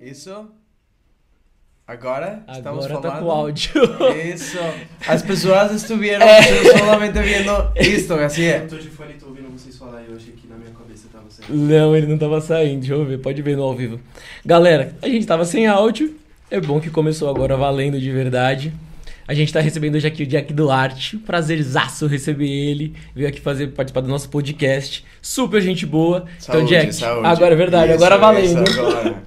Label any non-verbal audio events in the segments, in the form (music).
Isso? Agora? Estamos Agora tá falando? com áudio. Isso. As pessoas estiveram É. solamente vendo isto, assim é. Eu tô de fone e tô ouvindo vocês falar e eu achei que na minha cabeça tava certo. Não, ele não tava saindo. Deixa eu ver, pode ver no ao vivo. Galera, a gente tava sem áudio. É bom que começou agora valendo de verdade. A gente tá recebendo hoje aqui o Jack Duarte. Prazerzaço receber ele. Veio aqui fazer participar do nosso podcast. Super gente boa. então, Saúde, Jack, saúde. agora é verdade, Isso, agora valendo. isso, agora.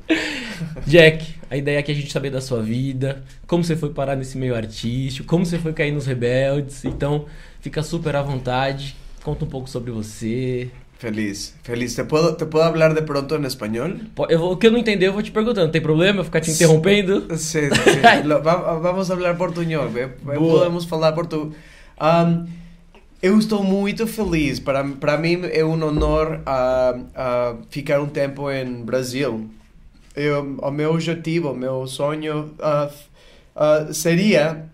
Jack, a ideia aqui é a gente saber da sua vida, como você foi parar nesse meio artístico, como você foi cair nos rebeldes. Então, fica super à vontade. Conta um pouco sobre você. Feliz, feliz. ¿Te puedo, ¿Te puedo hablar de pronto en español? Po- Eu vou, o que eu não entender, eu vou te perguntando. Tem problema eu ficar te interrompendo? Sí, sí, sí. (laughs) Vamos a hablar portuñol. eh, Boa. Podemos falar português. Um, eu estou muito feliz. Para, para mim é um honor a, a ficar um tempo em Brasil. Eu, o meu objetivo, o meu sonho f- ah, seria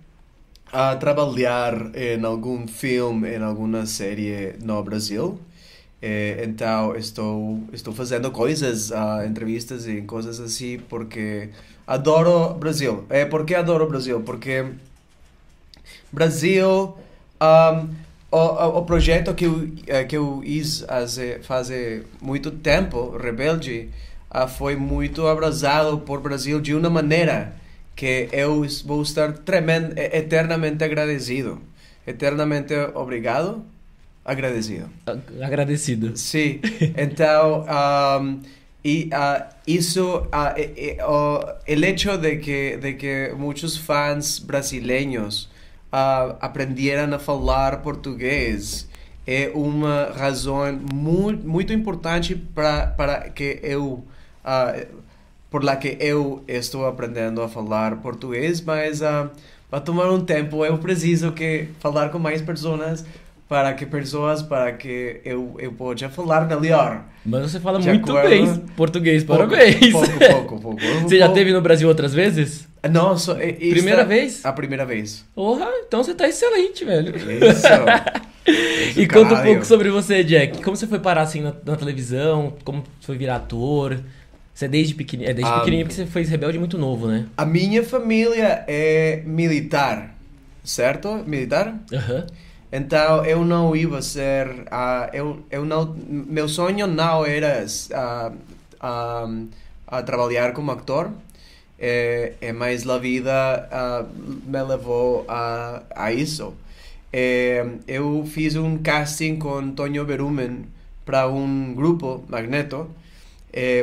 ah, trabalhar em algum filme, em alguma série no Brasil. Eh, então estou estou fazendo coisas, entrevistas e coisas assim porque adoro Brasil. É porque adoro Brasil porque Brasil um, o, o, projeto que eu eh, que eu fiz faz faz muito tempo, Rebelde, ah, foi muito abraçado por Brasil de uma maneira que eu vou estar tremend, eh, eternamente agradecido, eternamente obrigado, agradecido. Agradecido. Sim, então um, e ah, isso ah, e- o el hecho de que de que muitos fãs brasileiros ah, aprenderam a falar português é uma razão muito muito importante para que eu ah, por la que eu estou aprendendo a falar português, mas ah, vai tomar um tempo. Eu preciso que falar com mais pessoas para que pessoas para que eu eu possa falar melhor. Mas você fala De muito acordo. bem português, Pouco, parabéns. Pouco, pouco, pouco. (laughs) Você já teve no Brasil outras vezes? Não, só, Primeira vez? A primeira vez. Porra, então você tá excelente, velho. Isso. (laughs) Isso, E conta um pouco sobre você, Jack. Como você foi parar assim na, na televisão? Como foi virar ator? Você é desde pequenininho, é desde Ah, pequenininho porque você fez Rebelde muito novo, né? A minha família é militar, certo? Militar? Aham. Então eu não ia ser, ah, eu, eu não, meu sonho não era ah, ah, a trabalhar como ator, é, é mas a vida me levou a, a isso. É, eu fiz um casting com Tonho Berumen para um grupo, Magneto.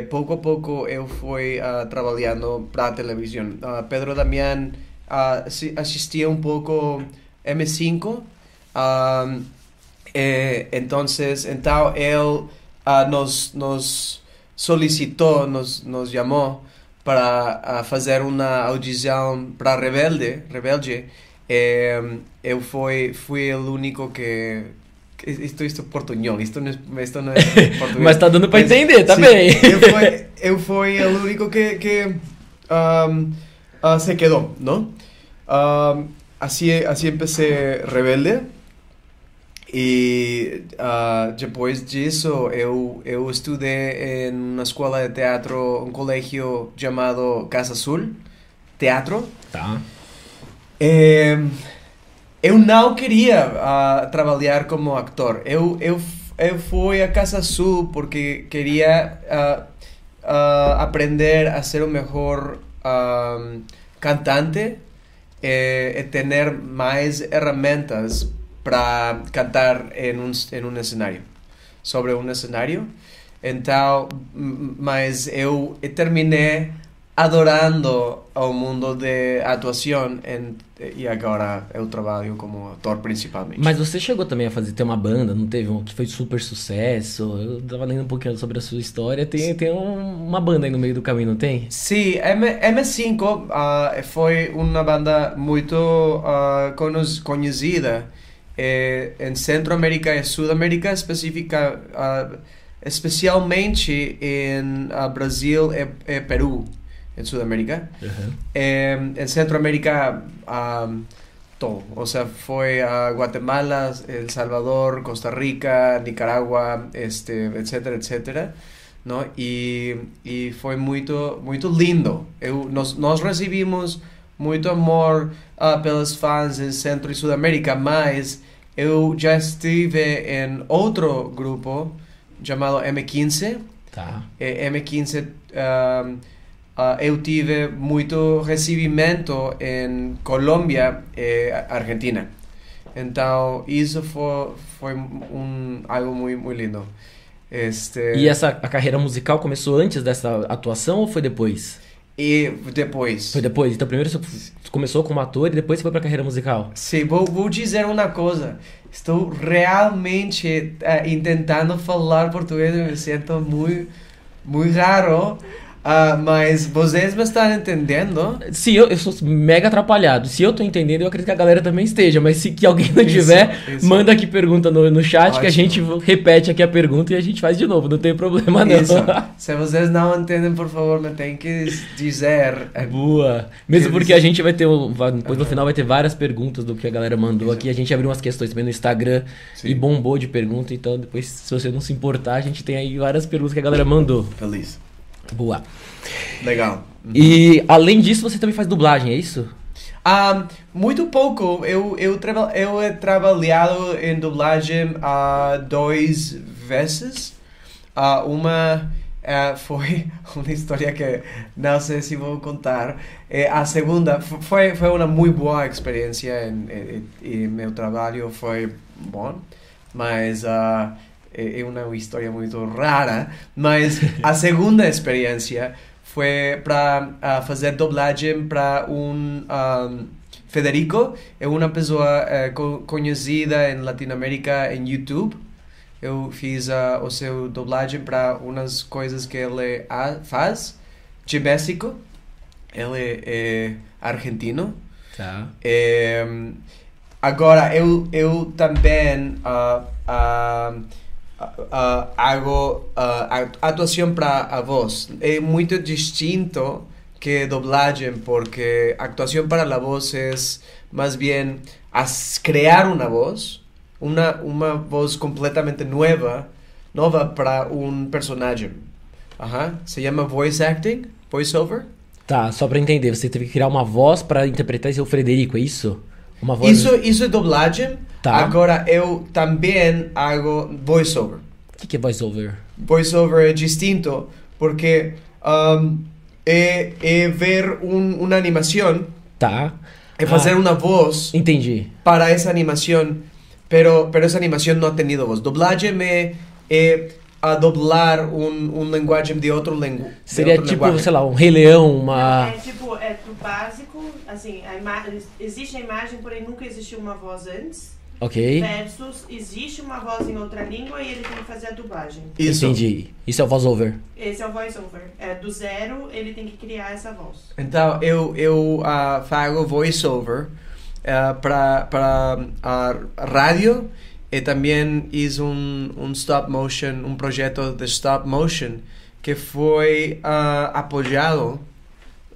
Pouco a pouco eu fui ah, trabalhando para a. Ah, Pedro Damián assistia um pouco M5. ah, eh, entonces, então nos, nos solicitou, nos, nos chamou para fazer uma audição para Rebelde, Rebelde. Eh, eu fui, fui o único que... é portunhol, isto não é, isto não é português. (laughs) Mas tá dando pra Mas, entender, tá sim, bem. Eu fui, eu fui o único que, que um, ah, se quedou, não? Um, assim, assim empecé Rebelde. E ah, depois disso, eu, eu estudei em uma escola de teatro, um colégio chamado Casa Azul, teatro. Tá. É, eu não queria ah, trabalhar como ator. Eu, eu, eu fui a Casa Sul porque queria ah, ah, aprender a ser o melhor cantante eh, e ter mais ferramentas para cantar em um, em um cenário, sobre um cenário. Então, mas eu terminei adorando o mundo de atuação em, e agora eu trabalho como ator principalmente. Mas você chegou também a fazer ter uma banda, não teve um que foi super sucesso? Eu tava lendo um pouquinho sobre a sua história. Tem, tem um- uma banda aí no meio do caminho, não tem? Sim, M, M5 ah, foi uma banda muito cono- conhecida eh, em Centro-América e Sudamérica, específica, ah, especialmente em Brasil e, e Peru, em Sudamérica. Eh, en Centroamérica, am, todo. O sea, fue a Guatemala, El Salvador, Costa Rica, Nicaragua, este, etcétera, etcétera. não? E, e foi muito, muito lindo. Eu, nós, nós recebemos muito amor ah, pelos fãs em Centro e Sudamérica, mas eu já estive em outro grupo chamado M15. Tá. E M15 ah, ah, eu tive muito recebimento em Colômbia e Argentina. Então, isso foi, foi um, algo muito, muito lindo. Este, E essa a carreira musical começou antes dessa atuação ou foi depois? e depois. Foi depois. Então primeiro você começou como ator e depois você foi pra carreira musical. Sim, vou, vou dizer uma coisa. Estou realmente eh, tentando falar português e me sinto muito, muito raro. Ah, mas vocês me estão entendendo? Se eu, eu sou mega atrapalhado. Se eu tô entendendo, eu acredito que a galera também esteja. Mas se que alguém não Isso, tiver, isso. manda aqui pergunta no, no chat que a Ótimo. gente repete aqui a pergunta e a gente faz de novo. Não tem problema não. Isso. (laughs) Se vocês não entendem, por favor, me tem que dizer. Boa. Mesmo Que porque a gente vai ter. um- vai- Depois no final vai ter várias perguntas do que a galera mandou Isso. aqui. A gente abriu umas questões também no Instagram Sim. e bombou de pergunta. Então, depois, se você não se importar, a gente tem aí várias perguntas que a galera mandou. Feliz. Boa. Legal. E além disso, você também faz dublagem, é isso? Ah, muito pouco. Eu, eu, traba, eu he trabalhado em dublagem ah, dois vezes. Ah, uma eh, foi (laughs) uma história que não sei se vou contar. Eh, a segunda foi, foi uma muito boa experiência em- e meu trabalho foi bom. Mas ah, é é uma história muito rara. Mas a segunda experiência foi para fazer dublagem para um, um, Federico, é uma pessoa eh, co- conhecida em Latinoamérica em YouTube. Eu fiz ah, o seu dublagem para umas coisas que ele faz de México. Ele é argentino. Tá. É, agora, eu, eu também ah, ah, ah, hago ah, a- atuação para voz. É muito distinto que dublagem, porque actuación para la voz es más bien crear una voz, una, una voz completamente nueva, nueva para un personaje. Ajá. Se llama voice acting, voice over. Tá, só pra entender, você teve que criar uma voz pra interpretar esse Frederico, é isso? Uma voz. Isso, isso é dublagem. Tá. Agora eu também hago voice over. O que, que é voiceover? Voice over é distinto porque um, é, é ver um, uma animação, Tá. é fazer Ah. uma voz Entendi. para esa animación, pero, pero esa animación no ha tenido voz. Doblaje me é a doblar um, um linguagem de outro lengu Seria tipo, linguagem. sei lá, um Rei Leão, uma. É tipo, é do básico, assim, a ima existe a imagem, porém nunca existiu uma voz antes. Ok. Versus existe uma voz em outra língua e ele tem que fazer a dublagem. Isso. Entendi. Isso é o voiceover. Esse é o voice-over. É, do zero, ele tem que criar essa voz. Então eu eu uh, faço voice over uh, para para a rádio e também fiz um um stop motion, um projeto de stop motion que foi uh, apoiado,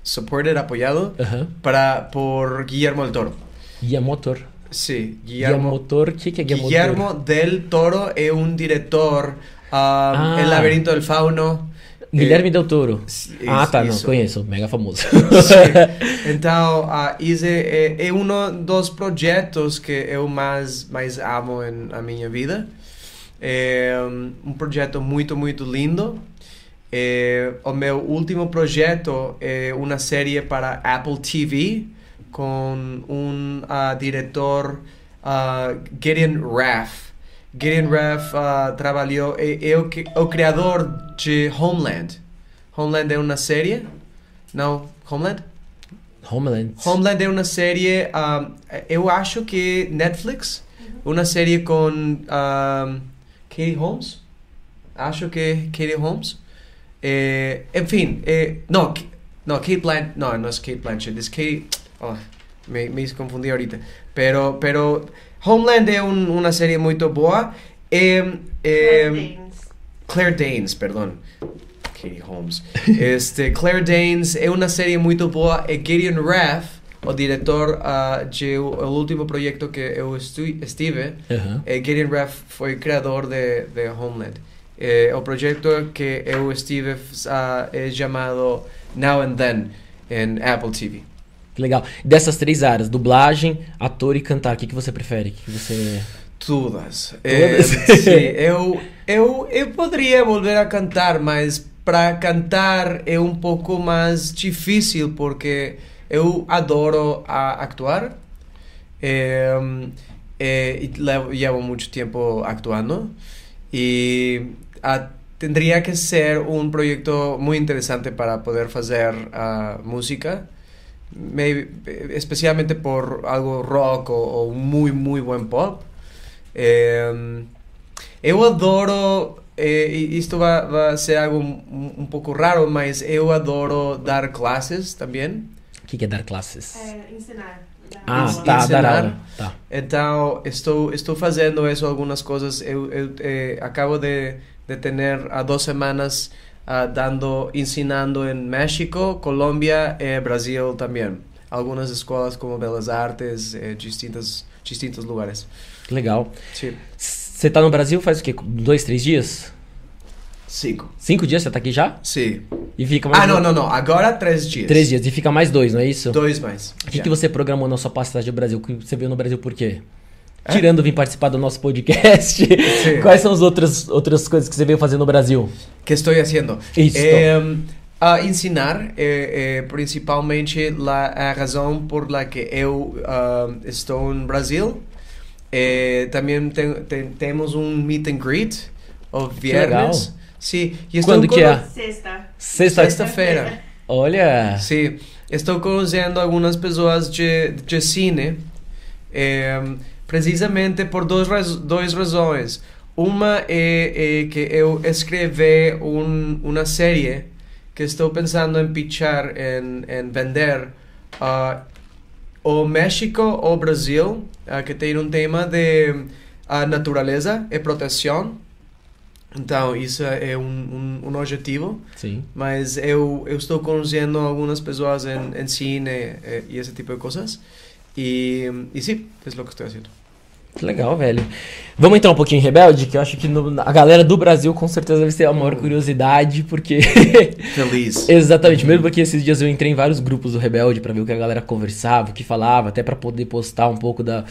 supported, apoiado Aham. para por Guillermo del Toro. Guia motor. Sí, Guia Guillermo, motor, o que, que é guia motor? Guillermo del Toro é um diretor um, Ah. El Laberinto del Fauno. Guilherme eh, Del Toro. ah, isso, tá, não, isso. conheço, mega famoso. (laughs) Sim. (laughs) Então, uh, esse é, é um dos projetos que eu mais, mais amo na minha vida. É um, um projeto muito, muito lindo. É, o meu último projeto é uma série para Apple TV com um uh, diretor, uh, Gideon Raff. Gideon Raff uh, trabalhou, é, é o, o criador de Homeland. Homeland é uma série? Não, Homeland? Homeland. Homeland é uma série, um, eu acho que Netflix, uma série com um, Katie Holmes, acho que Katie Holmes, eh, enfim, eh, não, não, Kate Blanchett, não, não é Kate Blanchett, é Kate, oh, me, me confundi ahorita, pero, pero Homeland é um, uma série muito boa, e, eh, Danes. Claire Danes, perdão. Katie Holmes. (laughs) Este, Claire Danes é uma série muito boa. E Gideon Raff, o diretor ah, de o, o último projeto que eu estive, Aham. eh, Gideon Raff foi criador de, de Homeland. Eh, o projeto que eu estive ah, é chamado Now and Then em Apple TV. Que legal. Dessas três áreas, dublagem, ator e cantar, o que, que você prefere? Que, você. Todas. Eh, sim, eu, eu, eu poderia volver a cantar, mas para cantar é um pouco mais difícil porque eu adoro a actuar. Eh, eh, y levo- llevo mucho tiempo actuando y ah, tendría que ser un proyecto muy interesante para poder hacer ah, música, Maybe- especialmente por algo rock o, o un muy muy buen pop. Eh, eu adoro, eh, e isto vai, vai ser algo um, um pouco raro, mas eu adoro dar classes também. O que, que é dar classes? É, ensinar. Ah, aula. tá, dar ensinar. aula. Tá. Então, estou, estou fazendo isso, algumas coisas. Eu, eu eh, acabo de, de ter há duas semanas ah, dando, ensinando em México, Colômbia e Brasil também. Algumas escolas como Belas Artes, eh, distintas, distintos lugares. Legal. Sim. Você tá no Brasil faz o quê? Dois, três dias? Cinco. Cinco dias você tá aqui já? Sim. E fica mais. Ah, não, dois- não, não. Agora três dias. Três dias. E fica mais dois, não é isso? Dois mais. O que, que você programou na sua passagem do Brasil? Que Você veio no Brasil por quê? Tirando vir participar do nosso podcast, Sim. (laughs) quais são as outras, outras coisas que você veio fazer no Brasil? que estou fazendo? Isto. Eh, a ensinar, eh, eh, principalmente la, a razão por la que eu ah, estou no Brasil. Eh, também tem, tem- temos um meet and greet o viernes. Sim, e estou Quando que é? Sexta. Sexta. Sexta-feira. Olha. Sim, estou conhecendo algumas pessoas de, de cine, precisamente por duas, raz duas razões. Uma é, é que eu escrevi um, uma série que estou pensando em pitchar, em, em vender ah, o México ou Brasil, ah, que tem um tema de ah, natureza e proteção. Então, isso é um, um, um objetivo. Sim. Mas eu, eu estou conhecendo algumas pessoas em, em cine eh, e esse tipo de coisas. E, e sim, é o que estou fazendo. Que legal, velho. Vamos entrar um pouquinho em Rebelde, que eu acho que no- a galera do Brasil com certeza deve ter a maior curiosidade, porque. (laughs) Feliz. (laughs) Exatamente, mesmo porque esses dias eu entrei em vários grupos do Rebelde pra ver o que a galera conversava, o que falava, até pra poder postar um pouco da.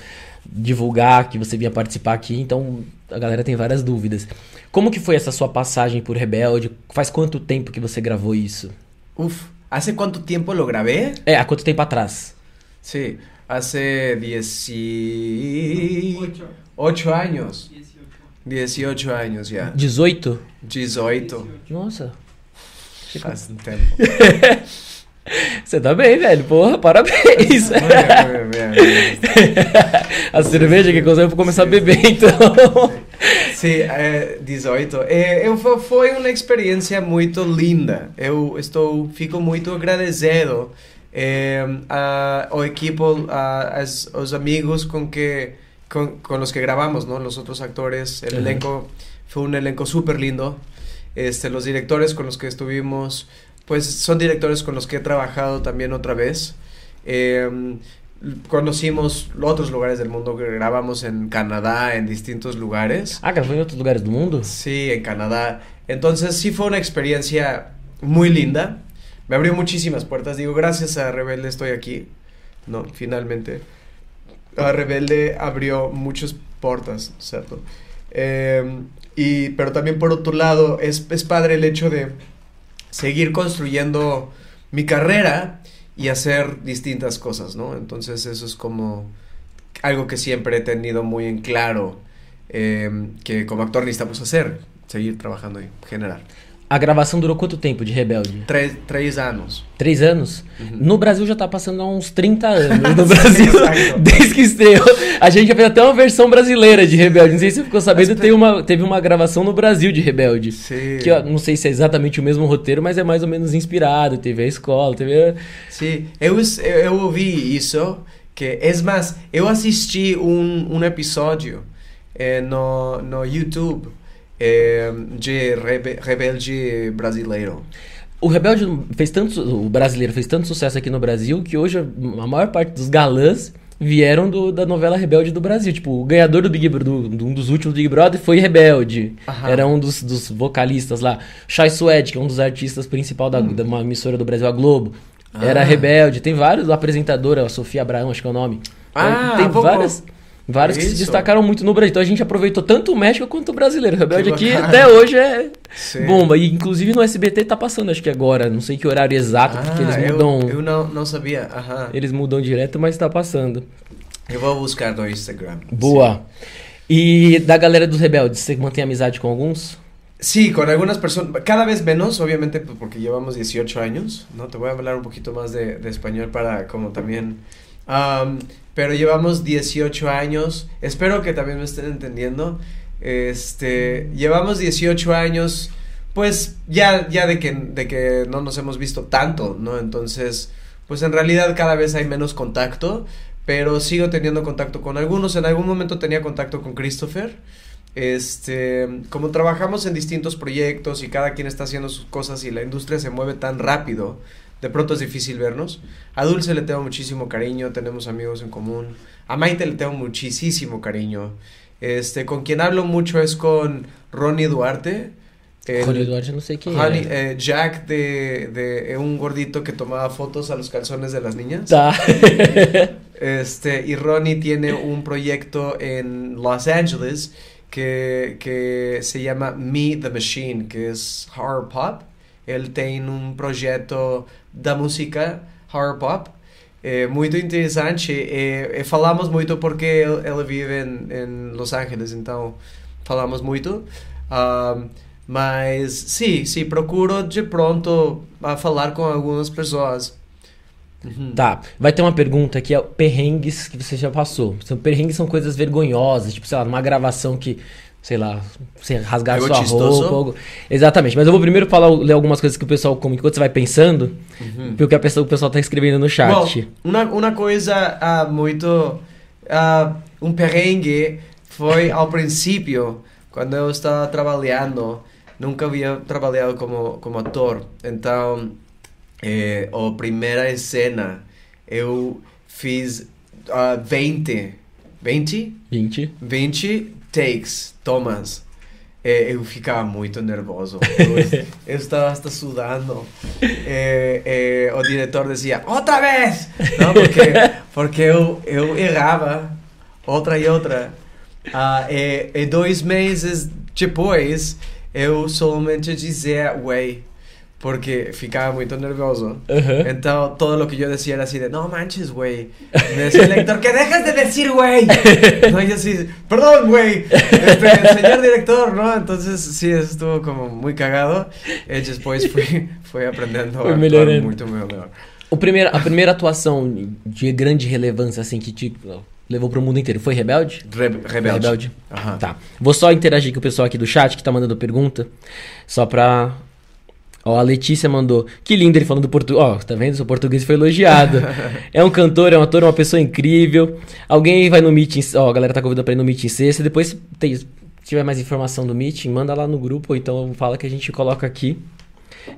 divulgar que você vinha participar aqui, então a galera tem várias dúvidas. Como que foi essa sua passagem por Rebelde? Faz quanto tempo que você gravou isso? Uf, ¿hace cuánto tiempo lo grabé? É, há quanto tempo atrás? Sí, hace 18 años. 18 años ya. 18? 18. Nossa, Faz um tempo. você tá bem, velho. Porra, parabéns. (laughs) A cerveja que eu vou começar a beber, então. Sim, é, 18. É, eu, fo- foi uma experiência muito linda. Eu estou, fico muito agradecido é, a- ao equipo, a, aos amigos com que com, com los que grabamos, ¿no? Los otros actores, el Ajá. elenco fue un elenco súper lindo. Este, los directores con los que estuvimos, pues son directores con los que he trabajado también otra vez. Eh, conocimos otros lugares del mundo que grabamos en Canadá, en distintos lugares. Ah, gravou em outros lugares do mundo? Sí, en Canadá. Entonces sí fue una experiencia muy linda. Me abrió muchísimas puertas. Digo, gracias a Rebelde estoy aquí. No, finalmente. A Rebelde abrió muchas puertas, ¿cierto? Eh, y, pero también por otro lado, es, es padre el hecho de seguir construyendo mi carrera y hacer distintas cosas, ¿no? Entonces eso es como algo que siempre he tenido muy en claro eh, que como actor necesitamos hacer, seguir trabajando y generar. A gravação durou quanto tempo de Rebelde? Tres, tres años. Três anos? Uhum. No Brasil já tá passando há uns 30 anos. No (laughs) Brasil, (laughs) desde que estreou. A gente já fez até uma versão brasileira de Rebelde. Não sei se você ficou sabendo, Mas- tem uma, teve uma gravação no Brasil de Rebelde. Sí. Que eu não sei se é exatamente o mesmo roteiro, mas é mais ou menos inspirado. Teve a escola, teve. a- Sí, eu, eu, eu ouvi isso, que, es más, eu assisti um, um episódio eh, no, no YouTube eh, de Rebe, Rebelde Brasileiro. O Rebelde fez tanto. O brasileiro fez tanto sucesso aqui no Brasil que hoje a maior parte dos galãs vieram do- da novela Rebelde do Brasil. Tipo, o ganhador do Big Bro- do, do- um dos últimos Big Brother foi Rebelde. Aham. Era um dos, dos vocalistas lá. Chai Suede, que é um dos artistas principal da, de uma emissora do Brasil, a Globo. Era Hum. Ah. Rebelde. Tem vários apresentadores, a Sofia Abraão, acho que é o nome. Ah, tem vou- várias. Vários que se Isso. destacaram muito no Brasil. Então a gente aproveitou tanto o México quanto o brasileiro. Rebelde aqui bacana. até hoje é Sim. bomba. E inclusive no SBT tá passando, acho que agora. Não sei que horário exato, porque eles Ah, eu- mudam. Eu, não, não sabia. Aham. Eles mudam direto, mas tá passando. Eu vou buscar no Instagram. Boa. E da galera dos rebeldes, você mantém amizade com alguns? Sí, con algunas personas, cada vez menos, obviamente, porque llevamos 18 años, ¿no? Te voy a hablar un poquito más de, de español para como también... am, pero llevamos 18 años, espero que también me estén entendiendo. Este, llevamos 18 años, pues ya, ya de, que, de que no nos hemos visto tanto, ¿no? Entonces, pues en realidad cada vez hay menos contacto, pero sigo teniendo contacto con algunos. En algún momento tenía contacto con Christopher. Este, como trabajamos en distintos proyectos y cada quien está haciendo sus cosas y la industria se mueve tan rápido, de pronto es difícil vernos. A Dulce le tengo muchísimo cariño, tenemos amigos en común. A Maite le tengo muchísimo cariño. Este, con quien hablo mucho es con Ronnie Duarte. Jorge Eduardo, no sé quién Honey, eh, Jack de, de eh, un gordito que tomaba fotos a los calzones de las niñas. Tá. (laughs) Este, y Ronnie tiene un proyecto en Los Angeles que, que se llama Me the Machine, que es horror pop. Ele tem um projeto da música horror pop. É muito interessante. E, e falamos muito porque ele vive em, em Los Angeles, então falamos muito. Ahm, mas sim, sim, procuro de pronto a falar com algumas pessoas. Uhum. Tá, vai ter uma pergunta aqui, é perrengues que você já passou. São, perrengues são coisas vergonhosas, tipo, sei lá, numa gravação que, sei lá, rasgar sua roupa. algo- Exatamente, mas eu vou primeiro falar, ler algumas coisas que o pessoal come enquanto você vai pensando, Uhum. porque a pessoa, o pessoal tá escrevendo no chat. Bom, uma, uma coisa ah, muito. ah, um perrengue foi ao princípio, quando eu estava trabalhando. Nunca havia trabalhado como, como ator. Então, eh, a primeira cena eu fiz ah, 20. 20? 20. 20 takes, tomas. Eh, eu ficava muito nervoso. Eu, (laughs) eu estava hasta sudando. Eh, o diretor dizia, outra vez! Não, porque, (laughs) porque eu, eu errava outra e outra. Ah, e, e dois meses depois, eu somente dizia, wey, porque ficava muito nervoso. Aham. Então, todo lo que yo decía era así de, no manches, güey. Me decía el lector, que dejas de decir, güey. (laughs) No, yo así, perdón, güey. Este, señor director, ¿no? Entonces, sí, eso estuvo como muy cagado. Y después fui, (laughs) fui aprendendo Foi a melhorando. muito melhor. O primeiro, a primeira atuação de grande relevância, assim, que te levou pro mundo inteiro, foi Rebelde? Re rebelde. Rebelde. Ajá. Tá. Vou só interagir com o pessoal aqui do chat que tá mandando pergunta. Só pra. Ó, a Letícia mandou. Que lindo ele falando do português. Ó, tá vendo? Seu português foi elogiado. (laughs) é um cantor, é um ator, é uma pessoa incrível. Alguém vai no meeting. Ó, a galera tá convidando pra ir no meeting sexta. Depois, se tiver mais informação do meeting, manda lá no grupo. Ou então fala que a gente coloca aqui.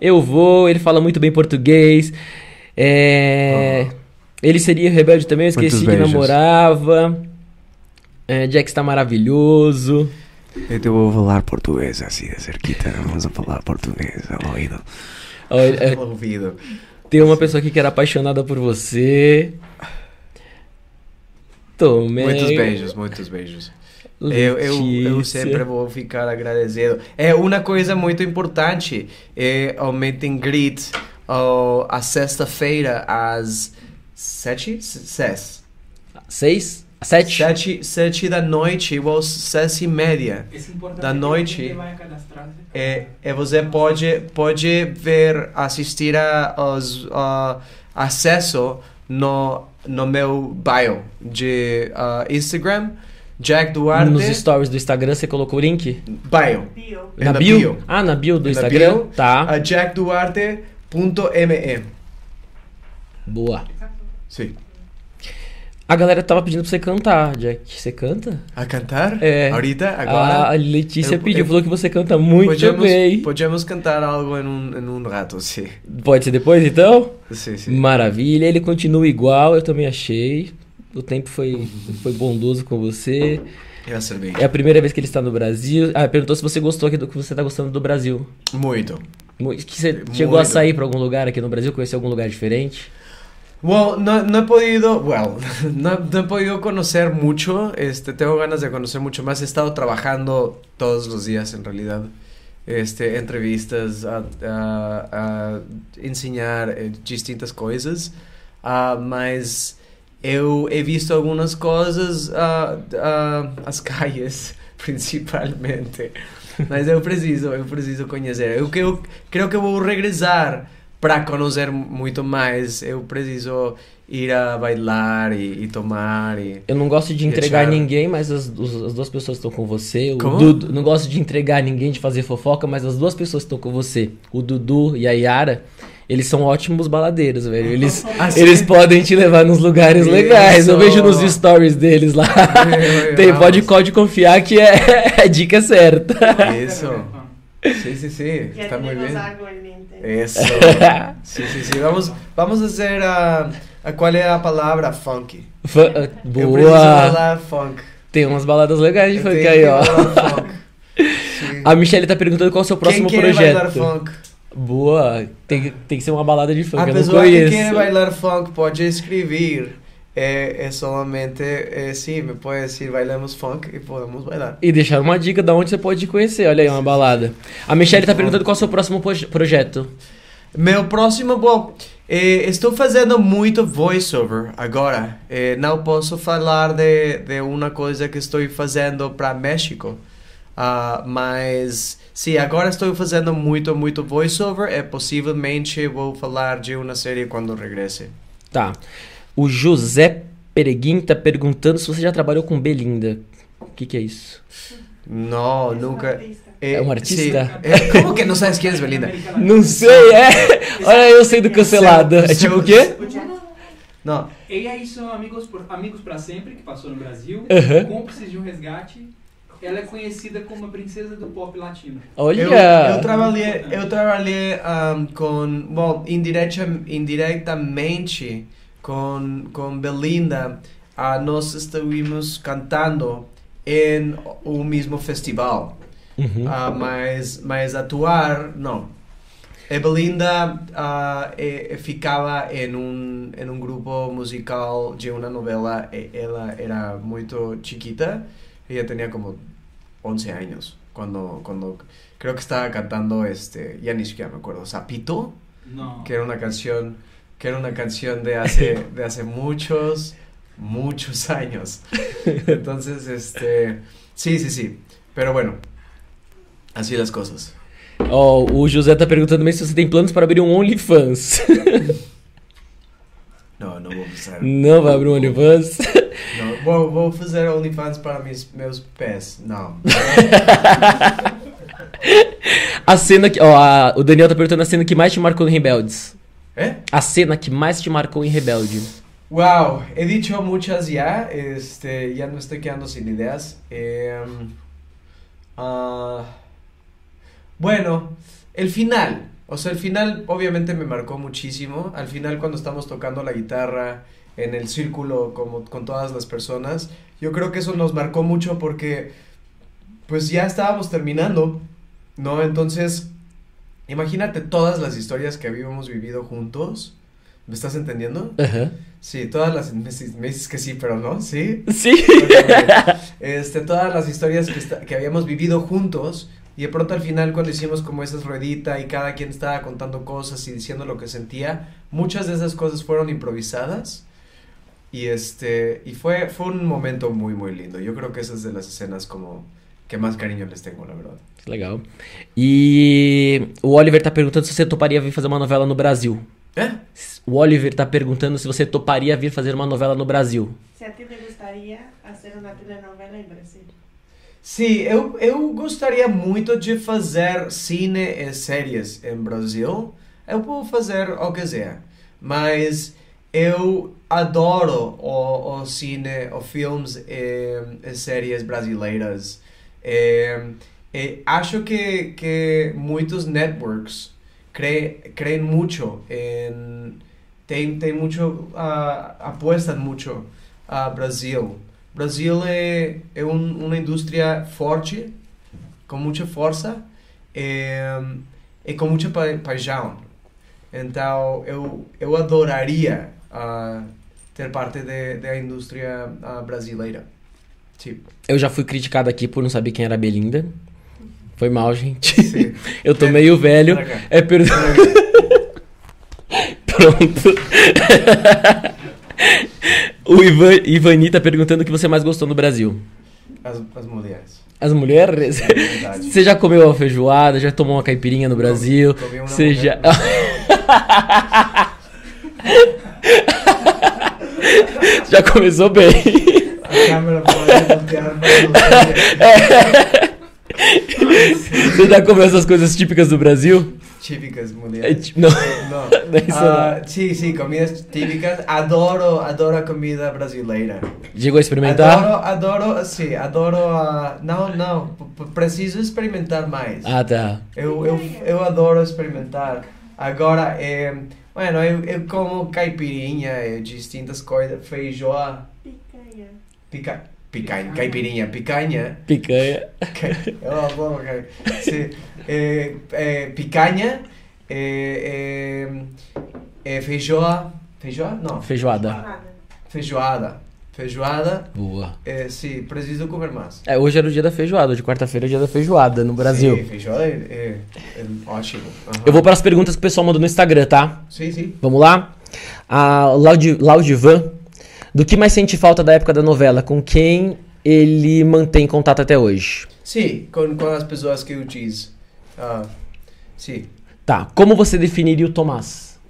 Eu vou, ele fala muito bem português. É. Ele seria rebelde também, eu esqueci Muitos que beijos. namorava. É, Jax tá maravilhoso. Eu te vou falar português assim de cerquita. Vamos a falar português ao ouvido. Ó, ele- é, Ao ouvido. tem uma pessoa aqui que era apaixonada por você. Tomei. Muitos beijos, muitos beijos. Eu, eu, eu sempre vou ficar agradecido. É uma coisa muito importante. É o meet and greet ó, a sexta-feira às sete? Seis. Seis? Sete? Sete, sete da noite ou seis e meia. Da é noite. cadastrar. É, é você pode, pode ver, assistir a, os a, acesso no, no meu bio de ah, Instagram, Jack Duarte. Nos stories do Instagram você colocou o link? Bio. Bio. Na na bio? bio. Ah, na bio do na Instagram? bio. Tá. A jackduarte.me. Boa. Sim. A galera tava pedindo pra você cantar, Jack. Você canta? A cantar? É. Ahorita? Agora? A Letícia Eu- pediu, eu- falou que você canta muito podemos, bem. podemos cantar algo em um, em um rato, sim. Pode ser depois, então? Sim, sim. Maravilha. Ele continua igual, eu também achei. O tempo foi, foi bondoso com você. Eu acertei. É a primeira vez que ele está no Brasil. Ah, perguntou se você gostou aqui do que você está gostando do Brasil. Muito. Mu- Que você chegou a Muito. sair para algum lugar aqui no Brasil, conhecer algum lugar diferente? Well, no, no he podido, well, (laughs) no, no he podido conocer mucho, este, tengo ganas de conocer mucho más, he estado trabajando todos los días en realidad, este, entrevistas, a, a- a ensinar eh, distintas coisas, ah, mas eu he visto algumas coisas, ah, ah, as calles (laughs) principalmente, (laughs) mas eu preciso, eu preciso conhecer, eu, que- eu creo que vou regressar para conhecer muito mais, eu preciso ir a bailar e, e tomar e... Eu não gosto de entregar ninguém, mas as, as duas pessoas que estão com você. O Como? Dudu, não gosto de entregar ninguém, de fazer fofoca, mas as duas pessoas que estão com você, o Dudu e a Yara, eles são ótimos baladeiros, velho. Eles, (laughs) Ah, sim? eles podem te levar nos lugares Isso. legais. Eu vejo nos stories deles lá. (laughs) Tem, pode, pode confiar que é a (laughs) dica certa. Isso, sí, sí, sí, Ya está muy bien. algo en. Eso, sí, sí, sí, vamos, vamos a hacer, a a ¿cuál es la palabra? Funky. Fã- Eu preciso Boa! falar funk. Tem umas baladas legais de Eu funk aí, ó. funk. (laughs) A Michelle tá perguntando qual é o seu próximo Quem quer bailar projeto. funk? Boa, tem, que- tem que ser uma balada de funk, A eu pessoa que quer bailar funk pode escrever. É, é solamente, é, sim, me pode dizer bailamos funk e podemos bailar. E deixar uma dica de onde você pode conhecer, olha aí, uma balada. A Michelle tá perguntando qual é o seu próximo proje- projeto. Meu próximo, bom, eh, estou fazendo muito voiceover agora. Eh, não posso falar de, de uma coisa que estou fazendo para México. Ah, mas, sim, agora estou fazendo muito, muito voiceover e possivelmente vou falar de uma série quando regresse. Tá. O José Pereguin tá perguntando se você já trabalhou com Belinda. O que que é isso? Não, nunca. artista. É um artista? sí. Eh, ¿Cómo que não sabes quem é Belinda? Não sei, é. Olha eu sendo cancelada. É tipo o quê? Não. E aí são amigos, por, amigos pra sempre, que passou no Brasil, Aham. cúmplices de um resgate. Ela é conhecida como a princesa do pop latino. Olha. Eu, eu trabalhei, eu trabalhei ahm, com, bom, indiretamente com, com Belinda. ah, nós estávamos cantando em o mesmo festival, Uhum. Ah, mas, mas atuar, não. E Belinda ah, eh, ficava em um, em um grupo musical de uma novela. e Ela era muito chiquita, ella tenía como 11 años cuando, cuando creo que estaba cantando este, ya ni siquiera me acuerdo, Zapito, Não. que era una canción, que era una canción de hace, (laughs) de hace muchos, muchos años. (laughs) Entonces, este, sí, sí, sí, pero bueno, así las cosas. Ó, o José tá perguntando também se você tem planos para abrir um OnlyFans. (laughs) No, no voy a empezar. Não vai abrir um OnlyFans? No, voy, voy a hacer OnlyFans para mis, meus pés, no. A cena que. Ó, a- o Daniel tá perguntando a cena que mais te marcou em Rebeldes. ¿Eh? A cena que mais te marcou em Rebelde. Wow, he dicho muchas ya, este, ya no estoy quedando sin ideas. Em, ah, bueno, el final, o sea, el final obviamente me marcó muchísimo. Al final cuando estamos tocando la guitarra en el círculo como con todas las personas, yo creo que eso nos marcó mucho porque pues ya estábamos terminando, ¿no? Entonces, imagínate todas las historias que habíamos vivido juntos. ¿Me estás entendiendo? Aham. Sí, todas las... Me, dices- me dices que sí, pero no, ¿sí? Ok. (laughs) Este, todas las historias que, habíamos vivido juntos y de pronto al final cuando hicimos como esas ruedita y cada quien estaba contando cosas y diciendo lo que sentía, muchas de esas cosas fueron improvisadas y este y fue fue un momento muy muy lindo. Yo creo que esas de las escenas como que más cariño les tengo, la verdad. Legal. E o Oliver tá perguntando se você toparia vir fazer uma novela no Brasil. ¿Eh? O Oliver tá perguntando se você toparia vir fazer uma novela no Brasil. Si a ti te gustaría hacer una telenovela en Brasil. Sim, eu, eu gostaria muito de fazer cine e séries em Brasil. Eu vou fazer o que quiser, mas eu adoro o, o cine, os filmes e, e séries brasileiras. E, e acho que, que muitos networks cre, creem muito em... Tem, tem mucho, ah, apuestan mucho a Brasil. Brasil é, é um, uma indústria forte, com muita força e, e com muita pa paixão. Então, eu, eu adoraria ah, ter parte da indústria ah, brasileira. Sim. Eu já fui criticado aqui por não saber quem era a Belinda. Foi mal, gente. Sim. (laughs) Eu tô meio velho. É, perdão. (laughs) Pronto. (laughs) o Ivan, Ivani tá perguntando o que você mais gostou no Brasil. As, as mulheres. As mulheres? É verdade. Você já comeu uma feijoada? Já tomou uma caipirinha no Brasil? Você já... já começou bem. A câmera pode bloquear para (laughs) Você já comeu essas coisas típicas do Brasil? Típicas É, mulheres. ti- não. (laughs) Não. (laughs) Não é isso Ah, sim, sim, comidas típicas. Adoro, adoro a comida brasileira. Chegou a experimentar? Adoro, adoro, sim, adoro a... Não, não, preciso experimentar mais. Ah, tá. Eu, eu, eu adoro experimentar. Agora, é, bueno, eu, eu como caipirinha e distintas coisas, feijoa. Pica, picanha, caipirinha, picanha. Picanha. Eu adoro sim, é, é, picanha, é, feijoa, feijoa? Não, Feijoada. Feijoada. Feijoada, Boa. é, sim, preciso comer mais. É, hoje era o dia da feijoada. Hoje, quarta-feira, é o dia da feijoada no Brasil. Sim, feijoada é, é, é ótimo. Aham. Eu vou para as perguntas que o pessoal mandou no Instagram, tá? Sim, sim. Vamos lá? A Laudi- Laudivan. Do que mais sente falta da época da novela? Com quem ele mantém contato até hoje? Sim, com, com as pessoas que eu disse. Ah, sim, Tá. Como você definiria o Tomás?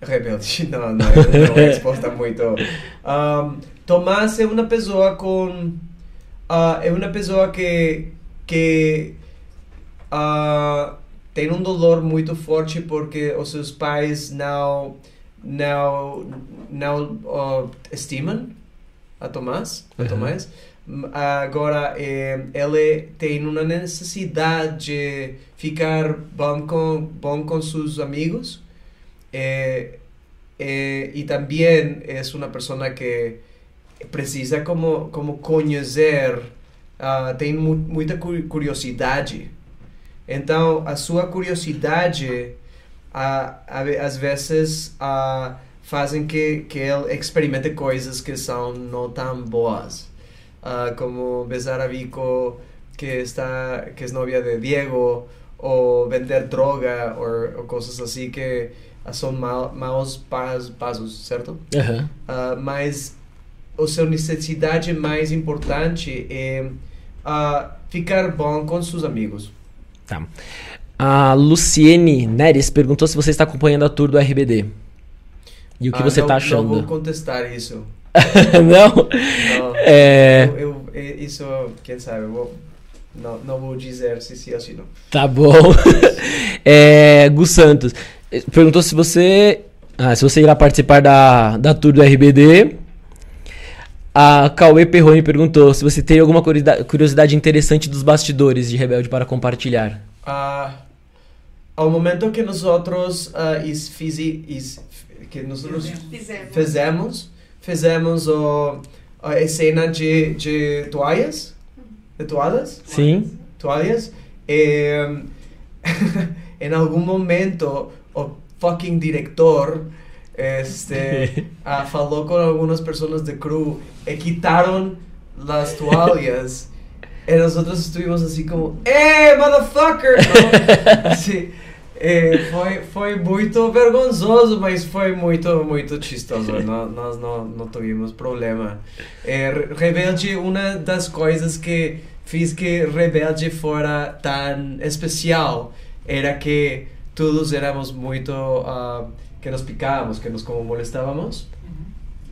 rebelde. (laughs) Não, não, uma resposta muito. Um, Tomás é uma pessoa com. ah, é uma pessoa que. que ah, tem um dolor muito forte porque os seus pais não. Não. não ah, estimam a Tomás. A Uhum. Tomás. Agora, eh, ele tem uma necessidade de ficar bom com, bom com seus amigos. Eh, eh, e também é uma pessoa que precisa como, como conhecer, ah, tem mu muita cu- curiosidade. Então, a sua curiosidade, a ve- às vezes, ah, fazem que, que ele experimente coisas que são não tão boas. Ah, como besar a Vico, que, está, que es novia de Diego, o vender droga, o, o cosas assim que ah, são maus pas, passos, certo? Ah, mas a sua necessidade mais importante é ah, ficar bom com seus amigos. Tá. A Luciene Neres perguntou se você está acompanhando a tour do RBD. E o que Ah, você não- tá Não achando? vou contestar isso. (laughs) Não? Não. É. Eu, eu- é- isso, quem sabe, eu vou, não, não vou dizer se sim ou se não. Tá bom. (laughs) É, Gus Santos eh, perguntou se você. Ah, se você irá participar da, da tour do RBD. A Cauê Perrone perguntou se você tem alguma curiosidade, curiosidade interessante dos bastidores de Rebelde para compartilhar. Ah, ao momento que nós outros ah, is, fizi, is, que nós Fizemos. fizemos, fizemos o, a cena de, de toalhas, de toalhas, Sim? toalhas, e (laughs) em algum momento o fucking diretor este, (laughs) ah, falou com algumas pessoas de crew e quitaram as toalhas (laughs) e nós outros estuvimos assim como ¡Eh, motherfucker! ¿no? Sí. Eh, foi, foi muito vergonzoso, mas foi muito, muito chistoso. (laughs) Nó- nós não, não tivemos problema. Re- Rebelde, uma das coisas que fiz que Rebelde fora tão especial era que todos éramos muito. ah, que nos picávamos, que nos como molestávamos.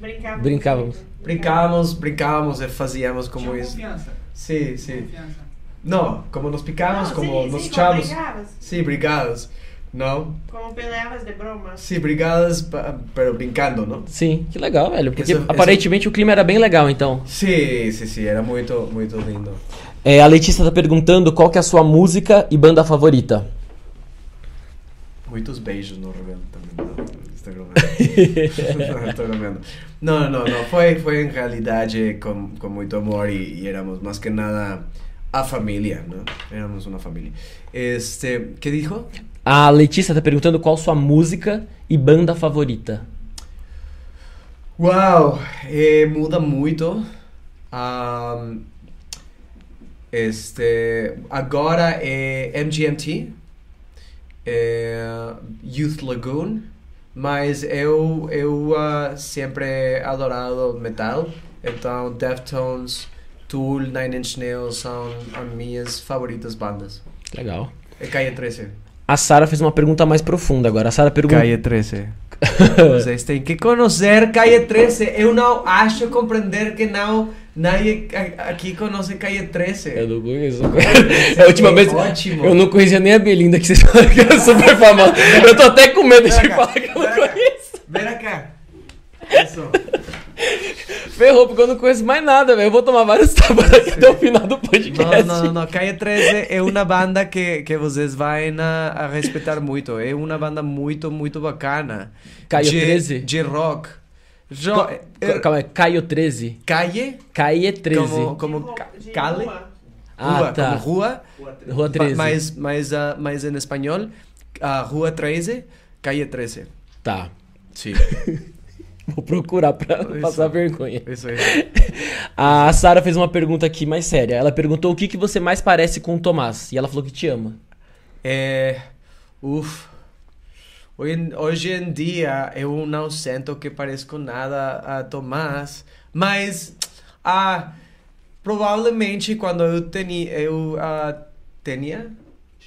Brincávamos. Brincávamos. Brincávamos, brincávamos e fazíamos como Tinha isso. confiança. Sim, sim. Confiança. Não, como nos picávamos, Não, como sim, nos como brincavas. Sim, brigadas. Não? Como peleavas de broma. Sim, brigadas, pero brincando, não? Sim, que legal, velho. Porque Isso- isso- aparentemente o clima era bem legal, então. Sim, sim, sim, era muito, muito lindo. É, a Letícia tá perguntando qual que é a sua música e banda favorita. Muitos beijos no Rebelde também. Gravando. não, (laughs) estou gravando. Não, não, não. Foi, foi em realidade com, com muito amor e, e éramos más que nada a família, ¿no? Éramos uma família. Este, ¿qué dijo? A Letícia tá perguntando qual sua música e banda favorita. Uau, eh, muda muito. Ahm, este, agora é MGMT, é Youth Lagoon, mas eu, eu ah, sempre adorado metal, então Deftones, Tool, Nine Inch Nails são as minhas favoritas bandas. Legal. É Calle 13. A Sara fez uma pergunta mais profunda agora. A Sara perguntou. Calle 13. (laughs) Vocês têm que conhecer Calle 13. Eu não acho compreender que não nadie aqui conhece Calle 13. Eu não conheço. (laughs) É a última É vez. ótimo. Eu não conhecia nem a Belinda, que vocês (laughs) falaram que era super famosa. Eu tô até com medo de falar que eu não vem cá. conheço. Vem cá. Isso. Ferrou, porque eu não conheço mais nada, velho. Eu vou tomar vários (laughs) tapas aqui até o final do podcast. Não, não, não, não. Calle 13 é uma banda que, que vocês vão a, respeitar muito. É uma banda muito, muito bacana. Caio de, 13? De rock. Jo, Co- é- Calma aí, Caio 13. Calle, Caie 13. como, como De ca- de Calle, rua. Ah, rua, tá. como rua, Rua 13. mas, mas, ah, mas em espanhol, a Rua 13, Calle 13. Tá. Sim, (laughs) (laughs) Vou procurar pra não Isso. passar vergonha. isso aí. (laughs) A Sara fez uma pergunta aqui mais séria. Ela perguntou o que, que você mais parece com o Tomás. E ela falou que te ama. É, uf, hoje, em- hoje em dia eu não sinto que pareço nada a Tomás, mas ah, provavelmente quando eu tinha, eu ah, tinha,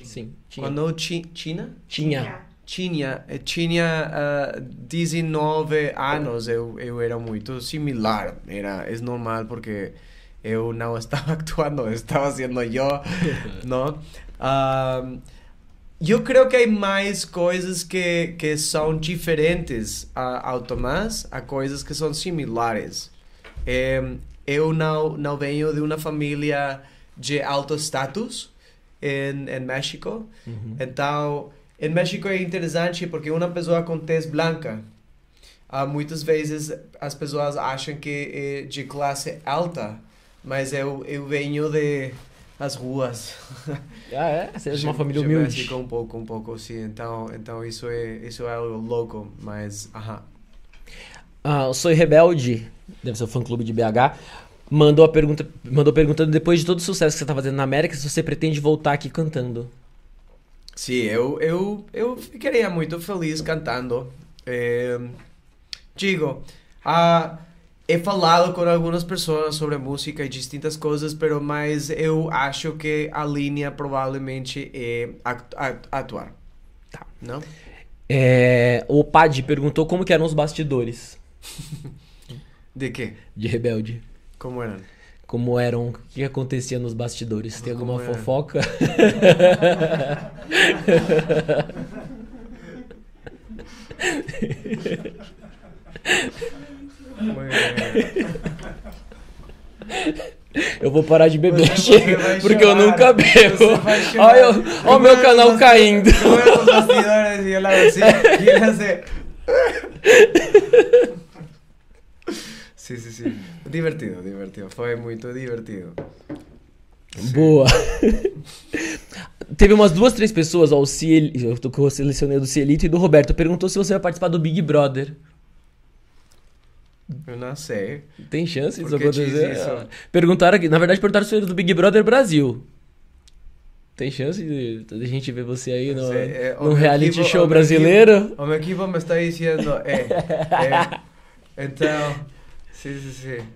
Sim. Tinha. quando eu ti, tinha, Tinha. Tinha, eh, tinha ah, 19 anos, eu, eu era muito similar, era, é normal porque eu não (laughs) estava actuando, estava sendo eu, (laughs) não? Ah, eu creio que há mais coisas que, que são diferentes a, ao Tomás, há coisas que são similares. Eu não, não venho de uma família de alto status em, em México, Uhum. então, em México é interessante porque uma pessoa com tez branca, ah, muitas vezes as pessoas acham que é de classe alta, mas eu, eu venho de as ruas. (laughs) Ah, é? Você é de uma família de humilde. México um pouco, um pouco, sim. Então, então isso é isso é algo louco, mas, aham. Ah, o Sou Rebelde, deve ser o fã clube de BH, mandou a pergunta, mandou perguntando depois de todo o sucesso que você tá fazendo na América, se você pretende voltar aqui cantando. Sim, eu, eu, eu ficaria muito feliz cantando. Eh, digo, ah, he falado com algumas pessoas sobre música e distintas coisas, pero mas eu acho que a linha provavelmente é atuar. Tá. Não? É, o Pad perguntou como que eram os bastidores (laughs) De quê? de Rebelde. Como eram? Como eram, o que acontecia nos bastidores? Tem alguma era? fofoca? Eu vou parar de beber, chega, porque eu nunca bebo. Olha, o meu canal caindo. os bastidores e eu lá assim, e (laughs) Sim, sim, sim. Divertido, divertido. Foi muito divertido. Boa. (laughs) Teve umas duas, três pessoas, ó, o Ciel, eu selecionei do Cielito e do Roberto, perguntou se você vai participar do Big Brother. Eu não sei. Tem chance disso acontecer? isso? Ah, Perguntaram aqui, na verdade perguntaram se do Big Brother Brasil. Tem chance de, de a gente ver você aí no, Sei, é, o num meu reality equipo- show o brasileiro? equipo- O meu equipo me está dizendo, é, é. (laughs) Então, sim, sim, sim.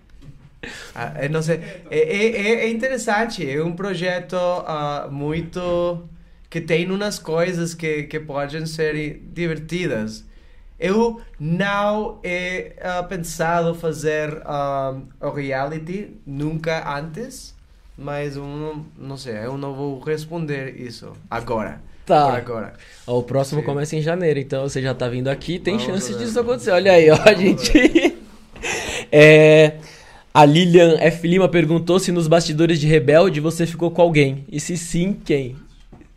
Ah, eu não sei. É, é, é- é interessante. É um projeto ah, muito. que tem umas coisas que, que podem ser divertidas. Eu não he ah, pensado fazer ah, o reality nunca antes, mas eu não, sei, eu não vou responder isso agora. Tá. Por agora. Ó, o próximo Sim. começa em janeiro, então você já tá vindo aqui, tem Vamos chance ver. disso acontecer. Olha aí, ó, a Vamos gente. É, a Lilian F. Lima perguntou se nos bastidores de Rebelde você ficou com alguém. E se sim, quem?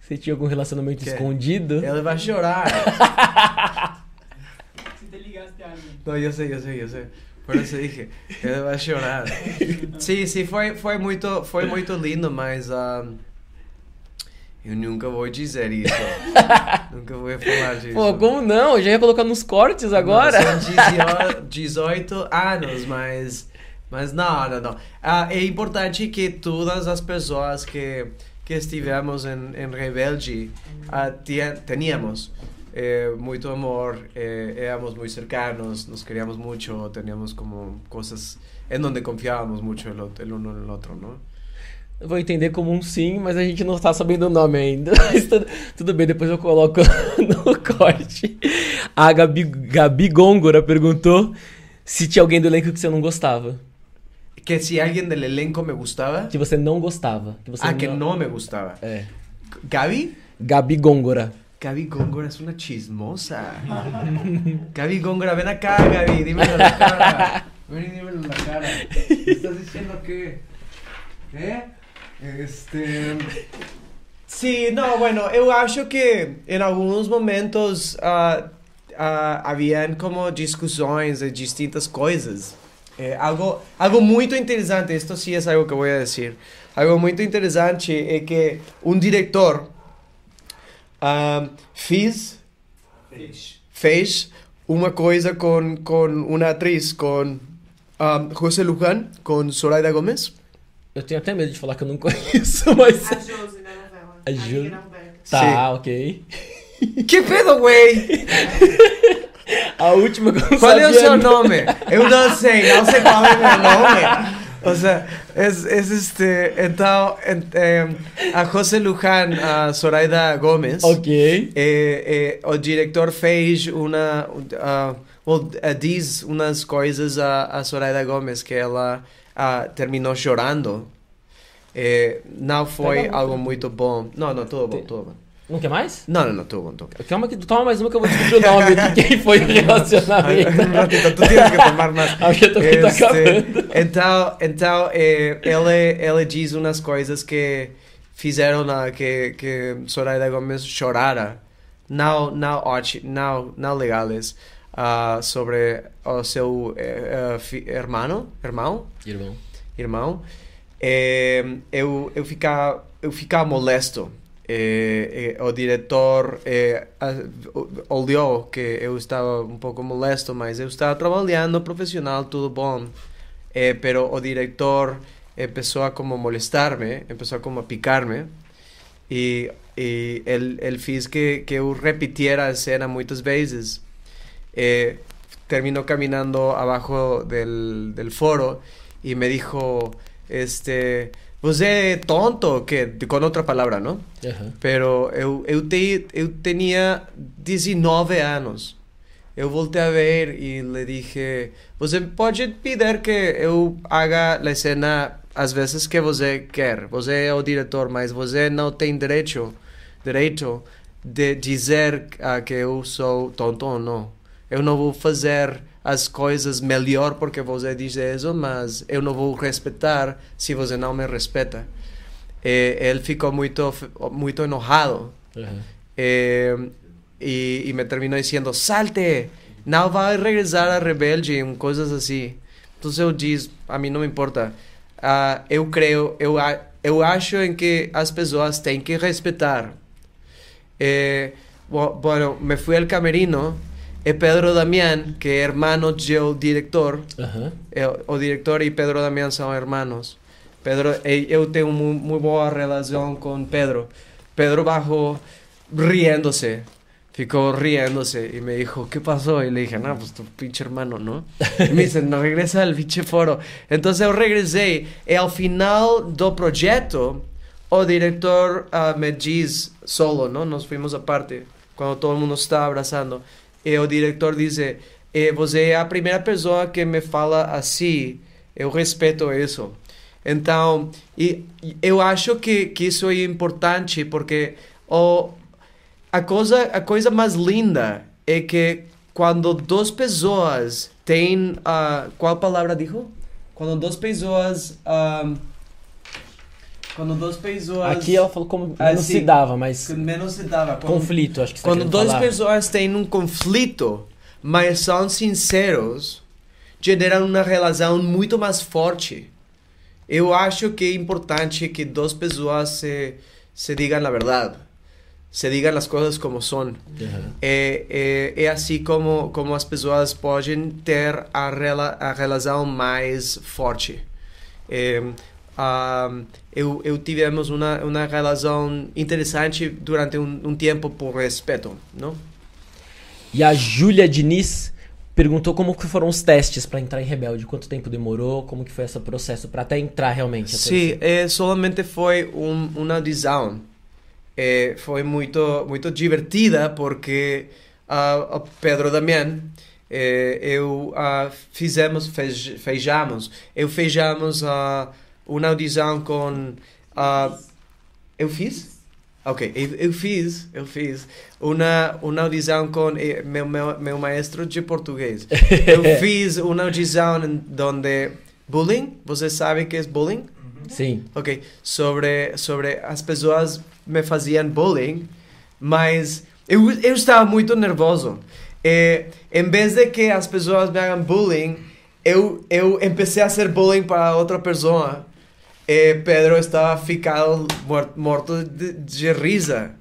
Você tinha algum relacionamento Que? escondido? Ele vai chorar. (laughs) Se te ligaste a alguien. No, yo sé, yo sé, yo sé. Por eso dije, ele vai chorar. (laughs) Sim, sim, foi, foi, muito, foi muito lindo, mas ah, eu nunca vou dizer isso. (laughs) nunca vou falar disso. Pô, como não? Eu já ia colocar nos cortes agora. Não, são 18, 18 (laughs) anos, mas, mas não, não, não. Ah, é importante que todas as pessoas que, que estivemos em, em Rebelde ah, teníamos eh, muito amor, eh, éramos muy cercanos, nos queríamos mucho, teníamos como cosas en donde confiábamos mucho el, ot- el uno en el otro, ¿no? Eu vou entender como um sim, mas a gente não tá sabendo o nome ainda. (laughs) Tudo, tudo bem, depois eu coloco (laughs) no corte. A Gabi, Gabi Gôngora perguntou se tinha alguém do elenco que você não gostava. Que si alguien del elenco me gustaba, Que você não gostava. Que você ah, que no me gustaba. É. Gaby, Gabi Gôngora. Gaby Góngora es una chismosa. (laughs) Gaby Góngora, ven acá, Gaby, dímelo en la cara. Ven y dímelo en la cara. ¿Me estás diciendo qué? ¿Eh? Este. Sí, no, bueno, eu acho que em alguns momentos ah, ah, haviam como discussões de distintas coisas. Eh, algo, algo muito interessante, esto sí es algo que voy a decir. Algo muito interessante é que um diretor ah, fez, fez uma coisa com, com uma atriz, com ah, José Luján, com Zoraida Gomes. Eu tenho até medo de falar que eu não (laughs) conheço, mas. A Josi na novela. A A Jo- Josi. Tá, ok. Que pedo, güey? (laughs) A última que eu não Qual é o seu não. nome? Eu não sei, não sei qual é o meu nome. O sea, es, es este. Então, a José Luján, a Zoraida Gomes. Ok. eh, eh, o diretor fez uma. Uh, well, eh, diz umas coisas a, a Zoraida Gomes que ela ah, terminou chorando. Eh, não foi Pega a algo boca. muito bom. Não, não, tudo bom, tudo bom. Não quer mais? Não, não, não, tudo bom, tudo bom. Calma que toma mais uma que eu vou descobrir o nome de quem foi (laughs) relacionamento. Ratito, tu tienes que tomar mais. A minha também tá acabando. então, então eh, ele, ele diz umas coisas que fizeram na, que, que Soraya Gomes chorara. Não, não, óti- não, não legales. Ah, sobre o seu fi- irmão, irmão, Irmão. irmão, eh, eu, eu ficava eu ficava molesto. Eh, eh, o diretor olhou que eu estava um pouco molesto, mas eu estava trabalhando profissional, tudo bom. Eh, pero o diretor empezó a como molestarme, empezó a como a picarme e, e ele, ele fez que, que eu repitiera a cena muitas vezes. Eh, terminó caminando abajo del, del foro y me dijo, este, pues é tonto, que con otra palabra, ¿no? Pero eu, eu, te, eu tinha 19 anos. Eu voltei a ver e le dije, você pode pedir que eu haga a cena às vezes que você quer. Você é o diretor, mas você não tem direito, direito de dizer ah, que eu sou tonto ou não. Eu não vou fazer as coisas melhor porque você diz isso, mas eu não vou respeitar se você não me respeita. Eh, ele ficou muito, muito enojado Aham. eh, y, y me terminó diciendo, salte, no va a regresar a Rebelde, coisas assim. Então eu disse, a mim não me importa. Ah, eu creio, eu, eu acho em que as pessoas têm que respeitar. Eh, bu- bueno, me fui al camerino e Pedro Damián, que hermano do diretor, Aham. eh, o diretor e Pedro Damián são hermanos. Pedro, eh, eu tenho mu- muito boa relação com Pedro. Pedro bajó riéndose, ficó riéndose y me dijo, ¿qué pasó? Y le dije, no, pues tu pinche hermano, ¿no? Y me dice, no, regresa al pinche foro. Entonces eu regresei e ao final do projeto, o diretor ah, me solo, ¿no? Nos fuimos aparte, quando todo mundo está abraçando. E o diretor dice, eh, você é a primeira pessoa que me fala assim, eu respeito isso. Então, e, eu acho que, que isso é importante porque o, a, coisa, a coisa mais linda é que quando duas pessoas têm. ah, qual palavra dijo? Quando duas pessoas. ah, quando duas pessoas. Aqui ela falou como Ah, não sim. se dava, mas que menos se dava. Quando, conflito, acho que você tá quando duas falar. pessoas têm um conflito, mas são sinceros, geram uma relação muito mais forte. Eu acho que é importante que duas pessoas se, se digam a verdade, se digam as coisas como são. Uhum. É, é, é assim como, como as pessoas podem ter a, rela, a relação mais forte. É, ah, eu, eu tivemos uma, uma relação interessante durante um, um tempo por respeito, não? E a Júlia Diniz perguntou como que foram os testes pra entrar em Rebelde, quanto tempo demorou, como que foi esse processo pra até entrar realmente. até Sim, é, solamente foi um, uma audição. É, foi muito, muito divertida porque ah, o Pedro Damián, é, eu ah, fizemos, fez, fechamos, eu fechamos ah, uma audição com... ah, eu fiz? Ok, eu, eu fiz, eu fiz uma, uma audição com eh, meu, meu, meu maestro de português. Eu (laughs) fiz uma audição em donde bullying, você sabe que é bullying? Sim. Ok, sobre, sobre as pessoas me faziam bullying, mas eu, eu estava muito nervoso. Eh, em vez de que as pessoas me hagam bullying, eu, eu empecé a hacer bullying para outra pessoa. Eh, Pedro estava ficado mor- morto de, de risa.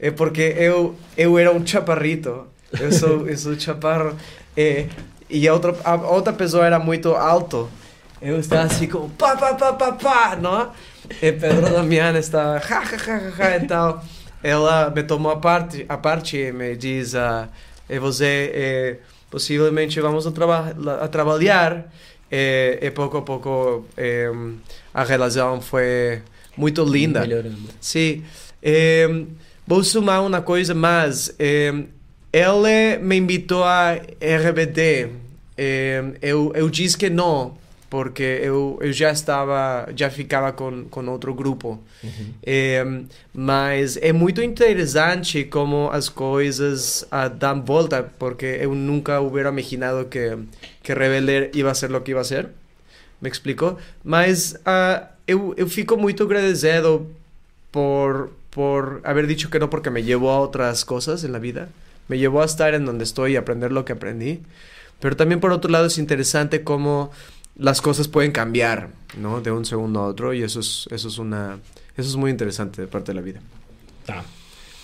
Eh, porque eu, eu era um chaparrito. Eu sou, (laughs) eu sou chaparro. Eh, e a outra, a outra pessoa era muito alto. Eu estava assim como pá, pá, pá, pá, pá, não? E Pedro Damián estava ja, ja, ja, ja. Então, ela me tomou a parte, a parte e me diz: ah, e você, eh, possivelmente vamos a, traba a trabalhar. E, e pouco a pouco eh, a relação foi muito linda. Melhorando. Sim. Eh, vou sumar uma coisa mais. Eh, ele me invitou a RBD. Eh, eu, eu disse que não, porque eu, eu já estava, já ficava com, com outro grupo. Eh, mas é muito interessante como as coisas ah, dão volta, porque eu nunca hubiera imaginado que, que Rebelde iba a ser o que iba a ser. Me explicou? Mas eu, eu fico muito agradecido por, por haber dicho que no porque me llevó a otras cosas en la vida. Me llevó a estar en donde estoy y aprender lo que aprendí. Pero también por otro lado es interesante cómo las cosas pueden cambiar, ¿no? De un segundo a otro y eso es, eso es una... Eso es muy interesante de parte de la vida. Tá.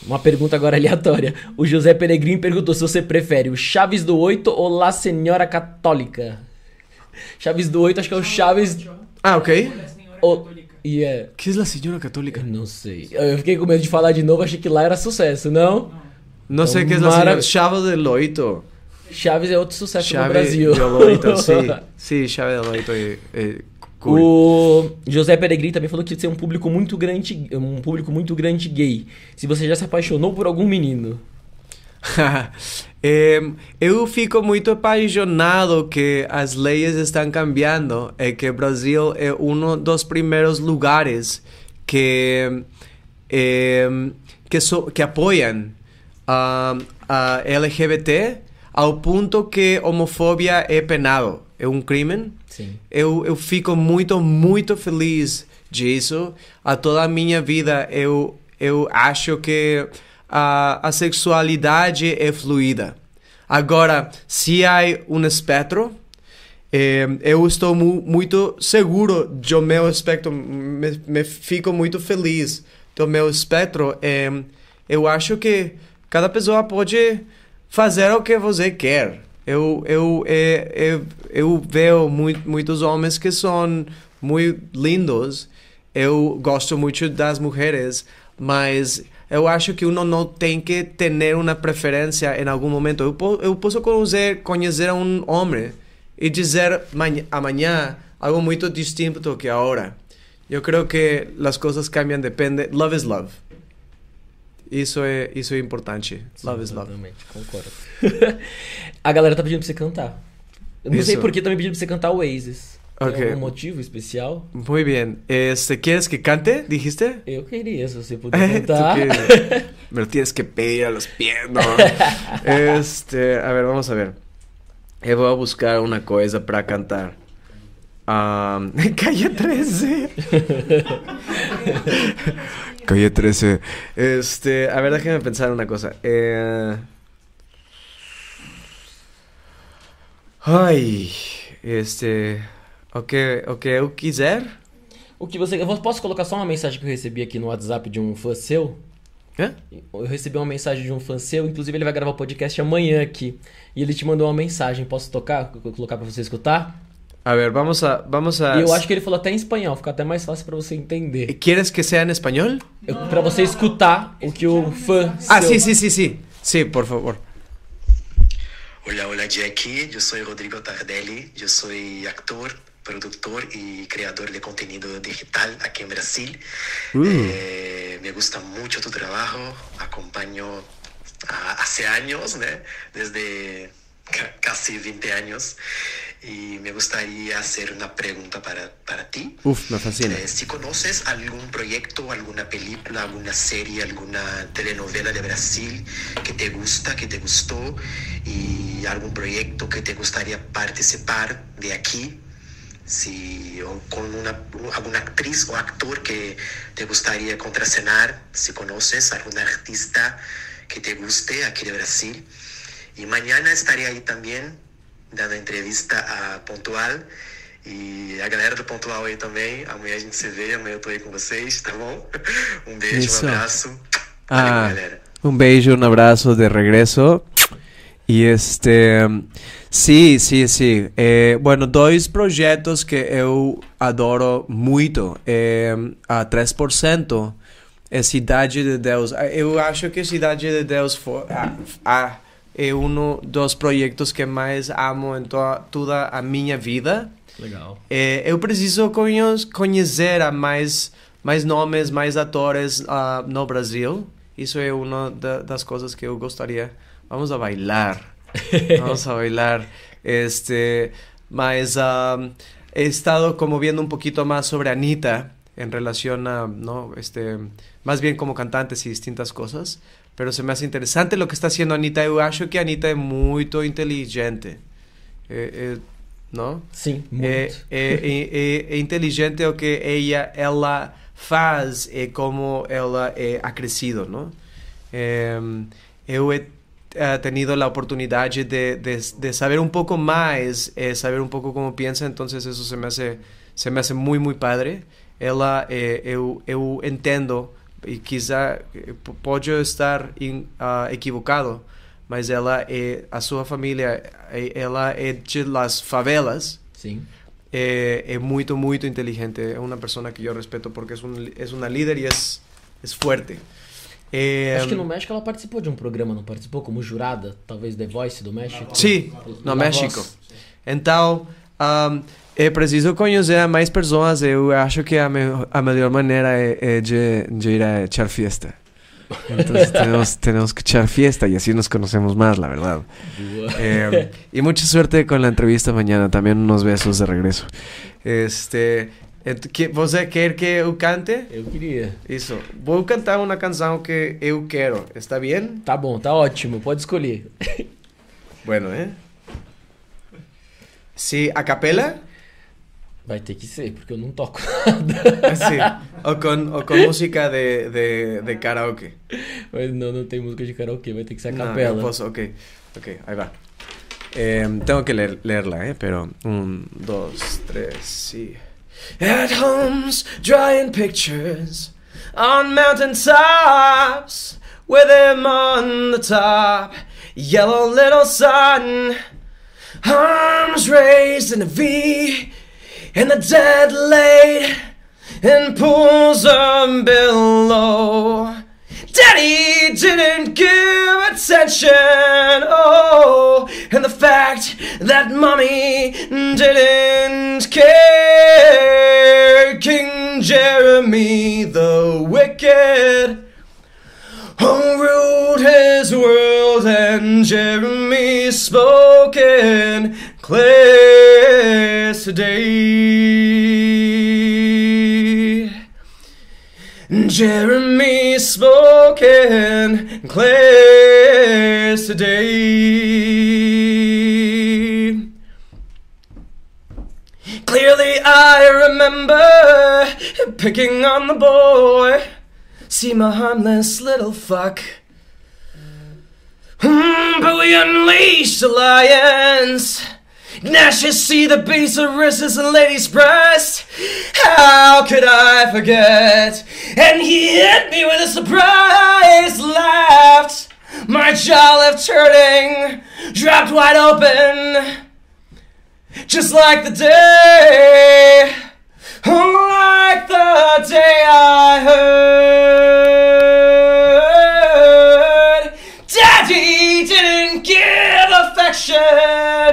Uma pergunta agora aleatória. O José Peregrin perguntou se você prefere o Chaves do Oito ou La Senhora Católica. Chaves do Oito, acho que é o Chaves. Ah, ok. O... E é. ¿Qué es la señora católica? Não sei. Eu fiquei com medo de falar de novo, achei que lá era sucesso, não? No sé qué es la señora... Marav- Chavo del Loito. Chaves é outro sucesso no Chave Brasil. del Loito, (laughs) sí. Sí, Chave del Loito. eh, eh, cool. O José Peregrin também falou que você é um público muito grande, um público muito grande gay. Se você já se apaixonou por algum menino. (laughs) Eu fico muito apaixonado que as leis estão cambiando e que Brasil é um dos primeiros lugares que que, so- que apoiam a, a LGBT ao ponto que homofobia é penado, é um crime. Sim. Eu, eu fico muito, muito feliz disso. A toda a minha vida eu, eu acho que a, a sexualidade é fluida. Agora, se há um espectro, eh, eu estou mu muito seguro do meu espectro, me, me fico muito feliz do meu espectro. Eh, eu acho que cada pessoa pode fazer o que você quer. Eu, eu, eh, eu, eu vejo muito, muitos homens que são muito lindos. Eu gosto muito das mulheres, mas eu acho que uno não tem que ter uma preferência em algum momento. Eu, po- eu posso conhecer, conhecer um homem e dizer amanhã algo muito distinto que agora. Eu creio que as coisas cambiam, depende. Love is love. Isso é, isso é importante. Love is love. Exatamente, concordo. (laughs) a galera tá pedindo pra você cantar. Eu não sei Isso. por que também pedindo pra você cantar Oasis. Tem Ok. algum motivo especial? Muy bien. Este, ¿Quieres que cante? ¿Dijiste? Eu queria, se você puder Eh, (laughs) tú cantar. (laughs) Me lo tienes que pedir a los pies, ¿no? (laughs) Este, a ver, vamos a ver. Eu vou buscar uma coisa para cantar. Um, calle 13. Calle 13. Este, a ver, déjame pensar una cosa. Eh... Ai, este, o que, o que eu quiser? O que você. Eu posso colocar só uma mensagem que eu recebi aqui no WhatsApp de um fã seu? Hã? Eu recebi uma mensagem de um fã seu, inclusive ele vai gravar o podcast amanhã aqui. E ele te mandou uma mensagem. Posso tocar? Co- Colocar pra você escutar? A ver, vamos a, vamos a. E eu acho que ele falou até em espanhol, fica até mais fácil pra você entender. ¿Quieres que sea en español? Eu, pra você escutar o que o fã. Ah, sí, sí, sí, sí. Sí, por favor. Hola, hola Jackie, yo soy Rodrigo Tardelli, yo soy actor, productor y creador de contenido digital aquí en Brasil. Eh, me gusta mucho tu trabajo, acompaño ah, hace años, ¿no? desde ca- casi 20 años, y me gustaría hacer una pregunta para, para ti. Uf, me fascina. Eh, si conoces algún proyecto, alguna película, alguna serie, alguna telenovela de Brasil que te gusta, que te gustó, y algún proyecto que te gustaría participar de aquí, si o con una, alguna actriz o actor que te gustaría contracenar, si conoces algún artista que te guste aquí de Brasil. E mañana estarei aí também, dando entrevista a Pontual. E a galera do Pontual aí também. Amanhã a gente se vê, amanhã eu tô aí com vocês, tá bom? (laughs) Um beijo, Isso. um abraço. Ah. Valeu, galera. Un beijo, un abrazo de regreso. Y este, sí, sí, sí. Eh, bueno, dois projetos que eu adoro muito. É, a 3% é Cidade de Deus. Ah, Eu acho que Cidade de Deus foi, ah, ah, é um dos projetos que mais amo em to toda a minha vida. Legal. É, eu preciso conhe- conhecer a mais, mais nomes, mais atores ah, no Brasil. Isso é uma da- das coisas que eu gostaria. Vamos a bailar. (laughs) Vamos a bailar. Este, ah, he estado como viendo un poquito más sobre Anita en relación a, ¿no? Este, más bien como cantantes y distintas cosas. Pero se me hace interesante lo que está haciendo Anita. Eu acho que Anita é muito inteligente. É, é, não? Sim, muito. É, é, é, é inteligente o que ella, ela faz e como ela é acrescido, não? É, eu eh, tenido la oportunidade de, de, de saber un poco más, eh, saber un poco cómo piensa, entonces eso se me hace, se me hace muy, muy padre. Ela, eh, eu, eu entendo, e quizá eh, pode estar in, ah, equivocado, mas ela é, a sua família, eh, ela é de las favelas, Sim. é, é muito, muito inteligente. É uma pessoa que eu respeito porque é, um, é uma líder e é, é forte. É, Acho que no México ela participou de um programa, não participou? Como jurada, talvez The Voice do México? Sim, no México. Então, um, é preciso conhecer mais pessoas. Eu acho que a, me, a melhor maneira é, é de, de ir a echar fiesta. Entonces (laughs) tenemos, tenemos que echar fiesta y así nos conocemos más, la verdad. Boa. Eh, y mucha suerte con la entrevista mañana. También unos besos de regreso. Este, que, você quer que eu cante? Eu queria. Isso. Vou cantar uma canção que eu quero. Está bem? Tá bom, tá ótimo, pode escolher. (laughs) Bueno, eh? Sí, a capela? Vai ter que ser, porque eu não toco. (laughs) Sí. O con, o con música de, de, de karaoke. Mas não, não tem música de karaokê, vai ter que ser a capela. no puedo, ok. Ok, ahí va. Eh, tengo que leer- leerla, ¿eh? Pero un, dos, tres, sí. At homes, drawing pictures on mountain tops with him on the top. Yellow little sun, arms raised in a V, and the dead laid in pools of billow. Daddy didn't give attention, oh, and the fact that mommy didn't care. King Jeremy the wicked ruled his world, and Jeremy spoke spoken clear today. Jeremy spoke spoken clear today. Clearly, I remember picking on the boy. See my harmless little fuck. Hmm, but we unleashed the lions. Gnash you see the beast of wrists and lady's breast. How could I forget? And he hit me with a surprise laughed. My jaw left hurting, dropped wide open. Just like the day, like the day I heard.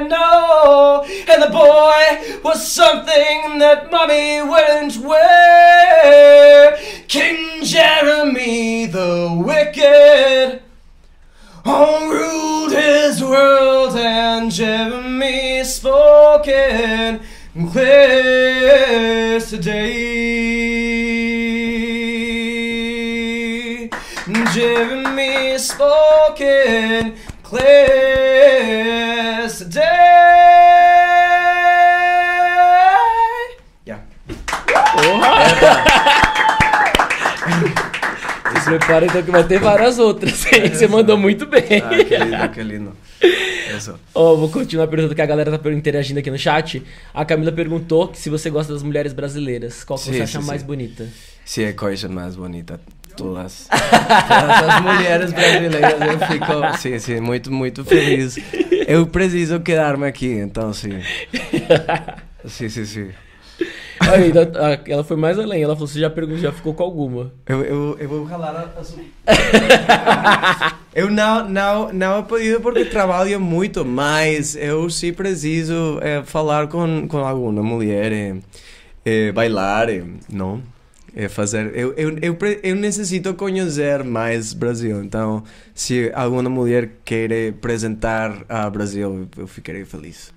No, and the boy was something that mommy wouldn't wear. King Jeremy the wicked. Ruled his world, and Jeremy spoken clear as today. Jeremy spoken clear as today. Yeah. Se prepara então que vai ter várias outras. hein? Você mandou muito bem. Ah, que lindo, que lindo. Ó, vou continuar perguntando que a galera tá interagindo aqui no chat. A Camila perguntou que se você gosta das mulheres brasileiras, qual que Sim, você sim, acha sim. mais bonita? Sí, é coisa mais bonita. Todas. (laughs) As mulheres brasileiras eu fico, (laughs) sim, sim, muito, muito feliz. Eu preciso quedar-me aqui, então sim. (laughs) Sim, sim, sim. Olha, então, a- ela foi mais além. Ela falou: você já perguntou, já ficou com alguma? Eu, eu, eu vou ralar a, sua. eu não, não, não podido porque trabalho muito, mas eu sim preciso eh, falar com, com alguma mulher, eh, eh, bailar, não? Eh, fazer. Eu, eu, eu, eu necessito conhecer mais Brasil, então se alguma mulher querer apresentar a Brasil, eu ficarei feliz.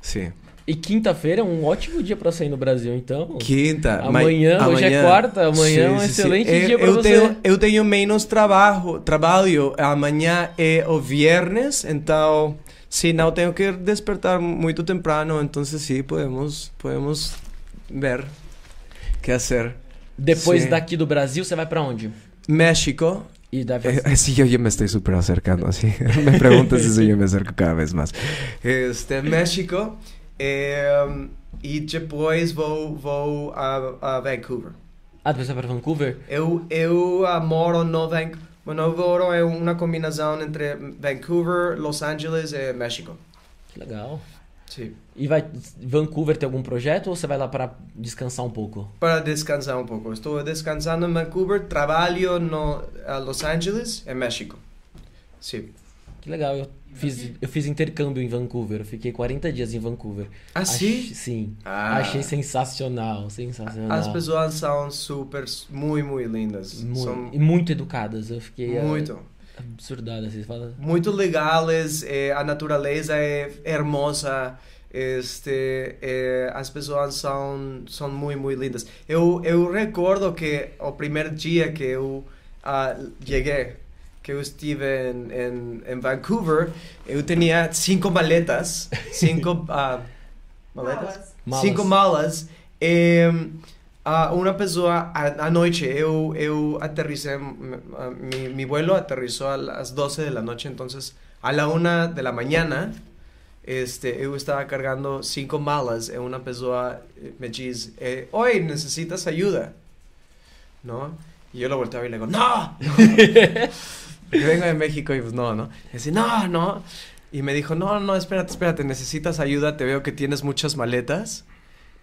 Sim. E quinta-feira é um ótimo dia pra sair no Brasil, então. Quinta. mas Amanhã, hoje é quarta, amanhã é um excelente Eu- dia eu você. Tenho, eu tenho menos trabalho, trabalho. Amanhã é o viernes, então sim, não tenho que despertar muito temprano, então sim, podemos, podemos ver o que fazer. Depois daqui do Brasil, você vai pra onde? México. E deve Eh, sí, yo ya me estoy súper acercando, así. (laughs) me preguntas y yo me acerco cada vez más. Este, México. eh, e depois vou, vou a, a Vancouver. Ah, depois você vai pra Vancouver? Eu, eu ah, moro no Vancouver. Moro é uma combinação entre Vancouver, Los Angeles e México. Que legal. Sim. E vai. Vancouver tem algum projeto ou você vai lá pra descansar um pouco? Para descansar um pouco. Estou descansando em Vancouver, trabalho no Los Angeles e México. Sim. Que legal, eu fiz, eu fiz intercâmbio em Vancouver, eu fiquei 40 dias em Vancouver. Ah, sim? Ach- sim. Ah. Achei sensacional, sensacional. As pessoas são super, muito, muito lindas. Mu- São E muito educadas, eu fiquei muito. Absurdada, assim, fala. muito legais, eh, a natureza é hermosa, este, eh, as pessoas são, são muito, muito lindas. Eu, eu recordo que o primeiro dia que eu ah, cheguei, que eu estive em, em, em Vancouver, eu tinha cinco maletas, cinco (laughs) ah, maletas? Malas. Malas. cinco malas. E, ah, uma pessoa, à noite, eu, eu aterricé, ah, mi, vuelo aterrizó a las 12 de la noche, entonces a la una de la mañana, este, eu estava cargando cinco malas e uma pessoa eh, me diz, eh, oi, necessitas ajuda? ¿No? Y yo lo volteaba y le digo, no, (laughs) yo vengo de México y pues no, ¿no? Y dice, no, no. Y me dijo, no, no, espérate, espérate, necesitas ayuda, te veo que tienes muchas maletas.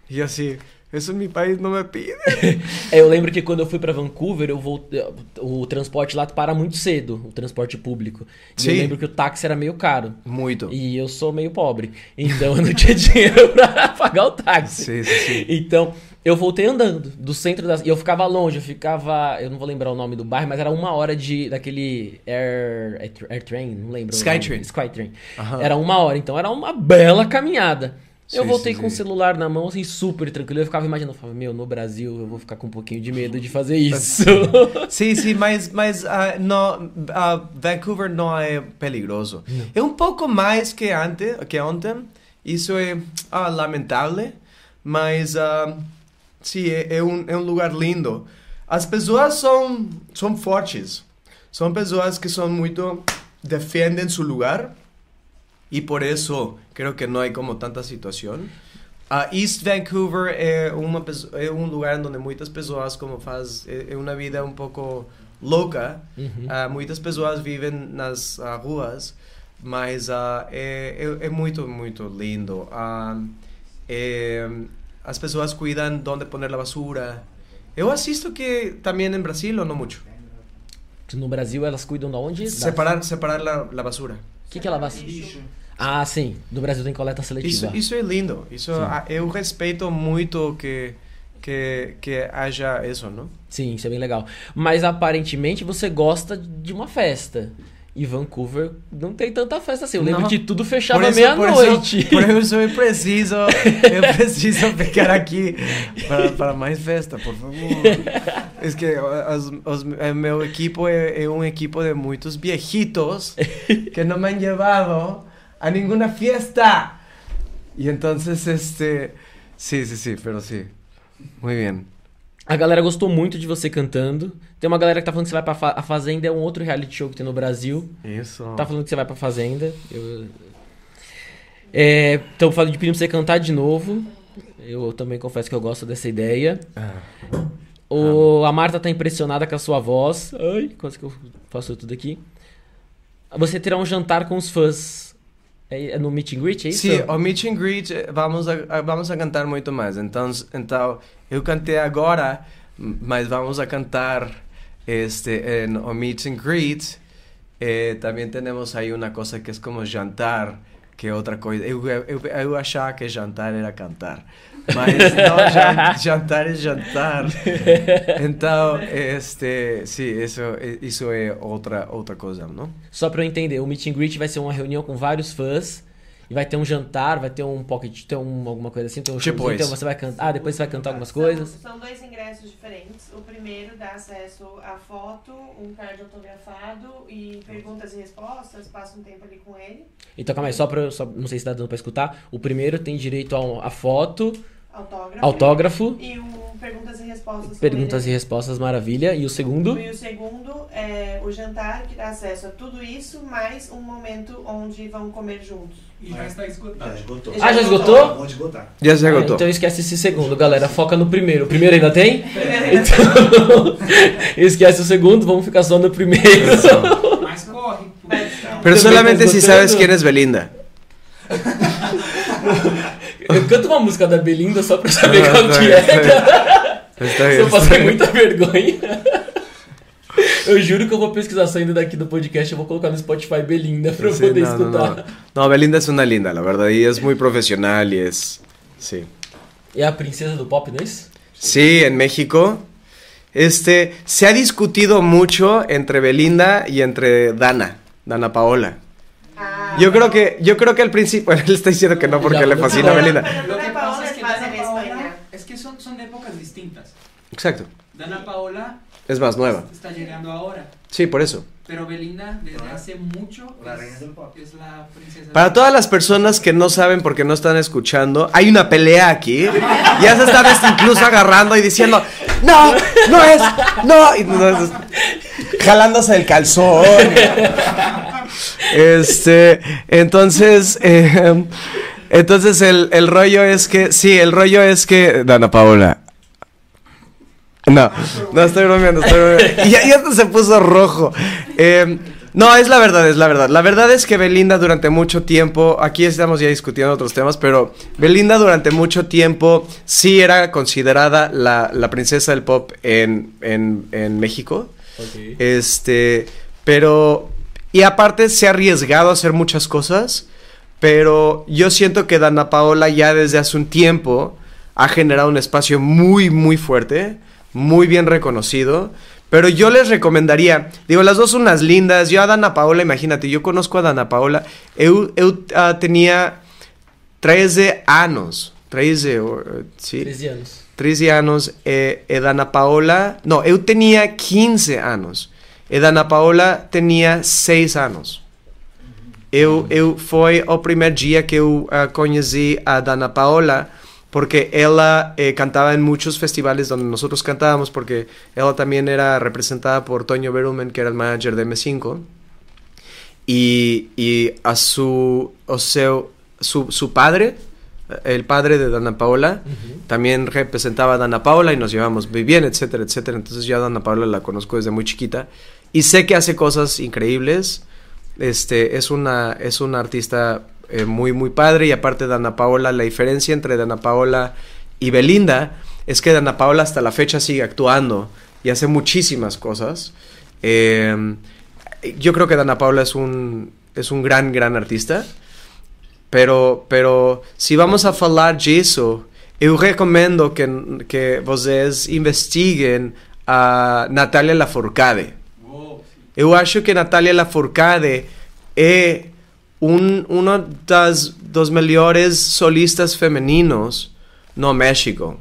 Y yo así, en mi país no me pide. (laughs) É, eu lembro que quando eu fui pra Vancouver, eu voltei, o transporte lá para muito cedo, o transporte público. E eu Sim. lembro que o táxi era meio caro. Muito. E eu sou meio pobre. Então eu não tinha (laughs) dinheiro pra pagar o táxi. Sim, sim, sim. Então, eu voltei andando do centro da. E eu ficava longe, eu ficava. Eu não vou lembrar o nome do bairro, mas era uma hora de. daquele Air. Air, Air Train, não lembro. Skytrain. Skytrain. Aham. Era uma hora, então era uma bela caminhada. Eu Sim, voltei sim, com o celular na mão, assim, super tranquilo. Eu ficava imaginando, eu falava, meu, no Brasil eu vou ficar com um pouquinho de medo de fazer isso. (laughs) Sim, sim, mas, mas ah, no, ah, Vancouver não é perigoso. É um pouco mais que, ante, que ontem. Isso é ah, lamentável. mas ah, sim, é, é um, é um lugar lindo. As pessoas são, são fortes, são pessoas que são muito. defendem seu lugar e por isso creo que não há como tanta situação. Ah, East Vancouver é, uma, é um lugar onde muitas pessoas como faz é, é uma vida um pouco louca. Uhum. Ah, muitas pessoas vivem nas ah, ruas, mas é, é, é muito, muito lindo. As pessoas cuidam onde pôr a basura. Eu assisto que também em Brasil, ou não muito? No Brasil elas cuidam de onde? Separar, separar a, a basura. O que, que ela vai... Lixo. Ah, sim. No Brasil tem coleta Isso, seletiva. isso é lindo. Isso, Sim. eu respeito muito que, que, que haja isso, não? Sim, isso é bem legal. Mas aparentemente você gosta de uma festa. E Vancouver não tem tanta festa assim. Eu lembro Não. que tudo fechava isso, meia-noite. Por isso, por isso eu preciso, eu (laughs) preciso ficar aqui para, para mais festa, por favor. É que os, os, meu equipo é, é um equipo de muitos viejitos que não me han llevado a ninguna fiesta. Y entonces, este, sí, sí, sí, pero sí. Muy bien. A galera gostou muito de você cantando. Tem uma galera que tá falando que você vai pra fa a Fazenda, é um outro reality show que tem no Brasil. Isso. Tá falando que você vai pra Fazenda. Eu... É, então, falando de pedir pra você cantar de novo. Eu também confesso que eu gosto dessa ideia. Ah. O, a Marta tá impressionada com a sua voz. Ai, quase que eu faço tudo aqui. Você terá um jantar com os fãs. É, é no meet and greet, é isso? Sim, o meet and greet eh, vamos a, vamos a cantar muito mais. Então, então eu cantei agora, mas vamos a cantar este en o meet and greet. Eh, também temos aí uma coisa que é como jantar, que é outra coisa. Eu, eu, eu achava que jantar era cantar. Mas não, jan- (laughs) jantar é jantar. Então, este, sim, isso, isso é outra, outra coisa, não? Só pra eu entender, o meet and greet vai ser uma reunião com vários fãs. E vai ter um jantar, vai ter um pocket, ter um, alguma coisa assim, tem um Tipo então você vai cantar, ah, depois você vai cantar algumas São- coisas. São dois ingressos diferentes. O primeiro dá acesso à foto, um card autografado e perguntas e respostas. Passa um tempo ali com ele. Então calma aí, só pra eu, só, não sei se tá dando pra escutar. O primeiro tem direito a, a foto, Autógrafo. autógrafo, E o perguntas e respostas. perguntas e respostas, maravilha. E o segundo? E o segundo é o jantar, que dá acesso a tudo isso, mais um momento onde vão comer juntos. E já está esgotado. Já esgotou. Ah, já esgotou? Esgotar. Já se Ah, agotou. então esquece esse segundo, galera. Foca no primeiro. O primeiro ainda tem? (laughs) Então, (laughs) esquece o segundo, vamos ficar só no primeiro. Mas corre. Pero solamente tá esgotando. sabes quién es Belinda. Eu canto uma música da Belinda só pra saber Ah, qual tá que é, tá cara. Se passei bien. muita vergonha. (laughs) Eu juro que eu vou pesquisar saindo daqui do podcast, eu vou colocar no Spotify Belinda pra eu Sí, poder no, no, escutar. no. No, Belinda es una linda, la verdad. Y es muy profesional y es... Sí. É a princesa do pop, não é isso? Sí, en México. Este, se ha discutido mucho entre Belinda y entre Dana, Dana Paola. ah, Yo creo que, yo creo que al principio, (laughs) bueno, él está diciendo que no porque Ya, le no, fascina a no. Belinda. Pero Lo que pasa Paola es es que Dana en España. Paola, es que son, son de épocas distintas. Exacto. Dana Paola Es más nueva. está llegando ahora. Sí, por eso. Pero Belinda, desde Ah. hace mucho, La es, reina del pop. es la princesa. Para todas las personas que no saben porque no están escuchando, hay una pelea aquí. Ya se están hasta incluso agarrando y diciendo, no, no es, no, y no es- jalándose el calzón. Este, entonces, eh, entonces el, el rollo es que, sí, el rollo es que, Dana Paola. No, no estoy bromeando, estoy bromeando. Y ya, se puso rojo. Eh, no, es la verdad, es la verdad. La verdad es que Belinda durante mucho tiempo, aquí estamos ya discutiendo otros temas, pero Belinda durante mucho tiempo sí era considerada la, la princesa del pop en, en, en México. Este, pero, y aparte se ha arriesgado a hacer muchas cosas, pero yo siento que Dana Paola ya desde hace un tiempo ha generado un espacio muy, muy fuerte, muy bien reconocido. Pero yo les recomendaría, digo, las dos son unas lindas. Yo a Dana Paola, imagínate, yo conozco a Dana Paola. Eu, eu ah, tenía 13 años. 13, o, eh, sí. 13 anos. 13 anos e, e Dana Paola... Não, eu tinha 15 anos. E Dana Paola tinha 6 anos. Eu, eu foi o primeiro dia que eu ah, conheci a Dana Paola porque ella eh, cantaba en muchos festivales donde nosotros cantábamos, porque ella también era representada por Toño Berumen, que era el manager de M5. Y, y a su, o sea, su, su padre, el padre de Dana Paola, también representaba a Dana Paola y nos llevamos muy bien, etcétera, etcétera. Entonces yo a Dana Paola la conozco desde muy chiquita y sé que hace cosas increíbles. Este, es una, es una artista eh, muy, muy padre y aparte Dana Paola, la diferencia entre Dana Paola y Belinda es que Dana Paola hasta la fecha sigue actuando y hace muchísimas cosas. Eh, yo creo que Dana Paula es un, es un gran, gran artista. Pero, pero se vamos a falar disso, eu recomendo que, que vocês investiguem a Natália Lafourcade. Eu acho que Natália Lafourcade é um, uma das dos melhores solistas femininos no México.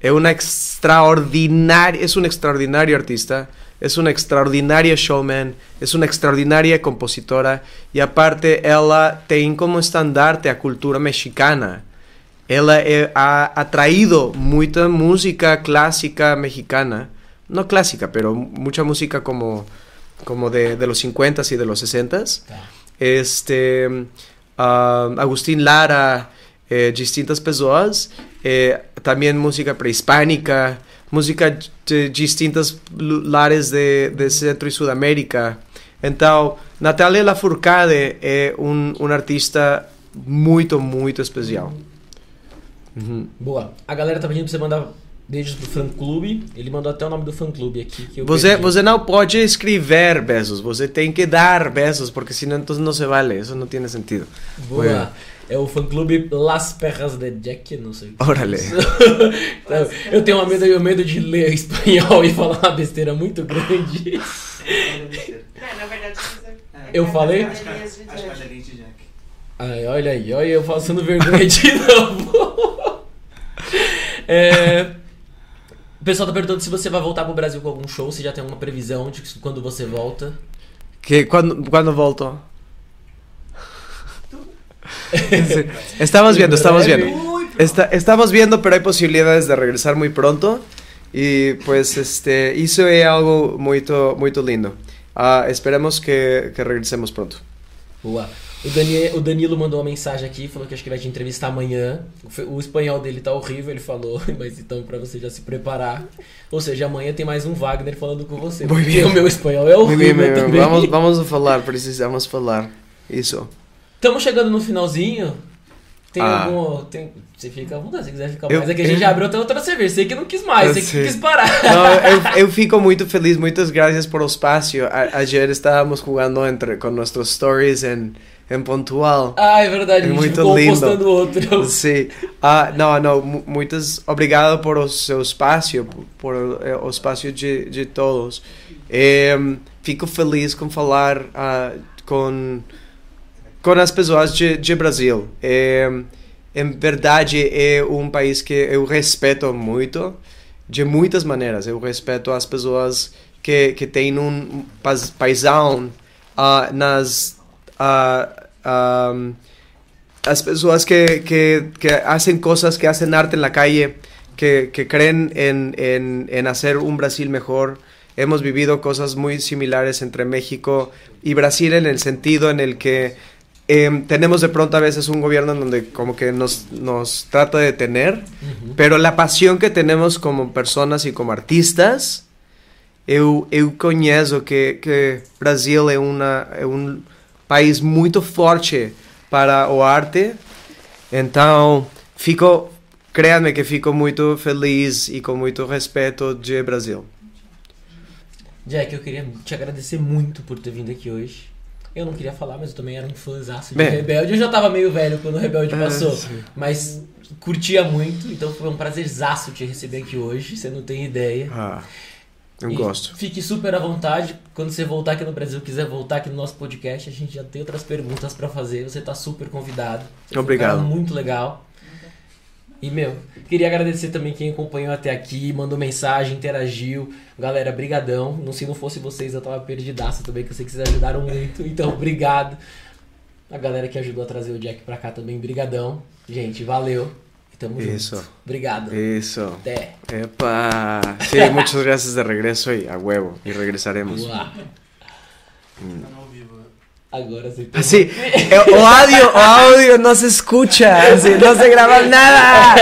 É uma extraordinária, é um extraordinário artista. es una extraordinaria showman, es una extraordinaria compositora y aparte ella tiene como estandarte a cultura mexicana. Ella eh, ha, traído mucha música clásica mexicana, no clásica, pero mucha música como, como de, los 50s y de los 60s. Este, ah, Agustín Lara, eh, distintas personas, eh, también música prehispánica, música de distintos lares de, de Centro e Sudamérica. Então, Natália Lafourcade é um, um artista muito, muito especial. Uhum. Boa. A galera tá pedindo pra você mandar beijos pro fã clube. Ele mandou até o nome do fã clube aqui. Que você, você não pode escrever beijos, você tem que dar beijos, porque senão então não se vale. Isso não tem sentido. Boa. Bueno. É o fã-clube Las Perras de Jack, não sei. Órale. (laughs) então, eu tenho uma medo, eu medo de ler espanhol (laughs) e falar uma besteira muito grande. É, na verdade, eu falei? Acho que é de Jack. Ai, olha aí, olha eu passando vergonha de (laughs) novo. é, pessoal tá perguntando se você vai voltar pro Brasil com algum show, se já tem alguma previsão de quando você volta. Que quando, quando volto? (laughs) estamos viendo, estamos viendo. estamos viendo, pero hay posibilidades de regresar muy pronto. Y pues este, hizo algo muy, muy lindo. Uh, esperemos que, que regresemos pronto. Boa. O, Daniel, o Danilo mandou uma mensagem aqui, falou que acho que vai te entrevistar amanhã. O, espanhol dele tá horrível, ele falou, (laughs) mas então para você já se preparar. Ou seja, amanhã tem mais um Wagner falando com você. Porque bem. o meu espanhol é horrível bem, bem, também. Vamos, vamos falar, precisamos falar. Isso. Estamos chegando no finalzinho. Tem ah. algum. Tem, você fica à vontade, se quiser ficar eu, mais. É que a gente eu, abriu até outra cerveja. Você que não quis mais, você sei. que quis parar. Não, eu, eu, fico muito feliz. Muitas graças por o espaço. A, ayer estávamos jogando entre, com nossos stories em, em pontual. Ah, é verdade. É muito lindo. postando outro. (laughs) Sim. Ah, não, não. Muitas obrigado por o seu espaço, por eh, o espaço de, de todos. Eh, fico feliz com falar uh, com com as pessoas de, de Brasil. É, em verdade, é um país que eu respeito muito, de muitas maneiras. Eu respeito as pessoas que, que têm um paisão uh, nas... Uh, um, as pessoas que, que, que hacen coisas, que hacen arte na calle, que, que creen en, en, en hacer un Brasil mejor. Hemos vivido cosas muy similares entre México y Brasil en el sentido en el que Em, tenemos de pronto a veces un gobierno en donde como que nos, nos trata de detener, pero la pasión que tenemos como personas y como artistas, eu, eu conheço que, que Brasil é, uma, é um país muito forte para o arte, então fico, créanme que fico muito feliz e com muito respeito de Brasil. Jack, eu queria te agradecer muito por ter vindo aqui hoje. Eu não queria falar, mas eu também era um fãzaço de Bem, Rebelde. Eu já tava meio velho quando o Rebelde é, passou. mas curtia muito, então foi um prazerzaço te receber aqui hoje. Você não tem ideia. Ah, eu e gosto. Fique super à vontade. Quando você voltar aqui no Brasil, quiser voltar aqui no nosso podcast, a gente já tem outras perguntas para fazer. Você tá super convidado. Você Obrigado. Um muito legal. E, meu, queria agradecer também quem acompanhou até aqui, mandou mensagem, interagiu. Galera, brigadão. Não, se não fosse vocês, eu tava perdidaço também, que eu sei que vocês ajudaram muito. Então, obrigado. A galera que ajudou a trazer o Jack pra cá também, brigadão. Gente, valeu. Tamo junto. Eso. Obrigado. Eso. Até. Epa. Sí, (laughs) muchas gracias de regreso y a huevo. Y regresaremos. Uau. Agora você tem. Así, eh, o audio, o audio no se escucha, así, no se graba nada.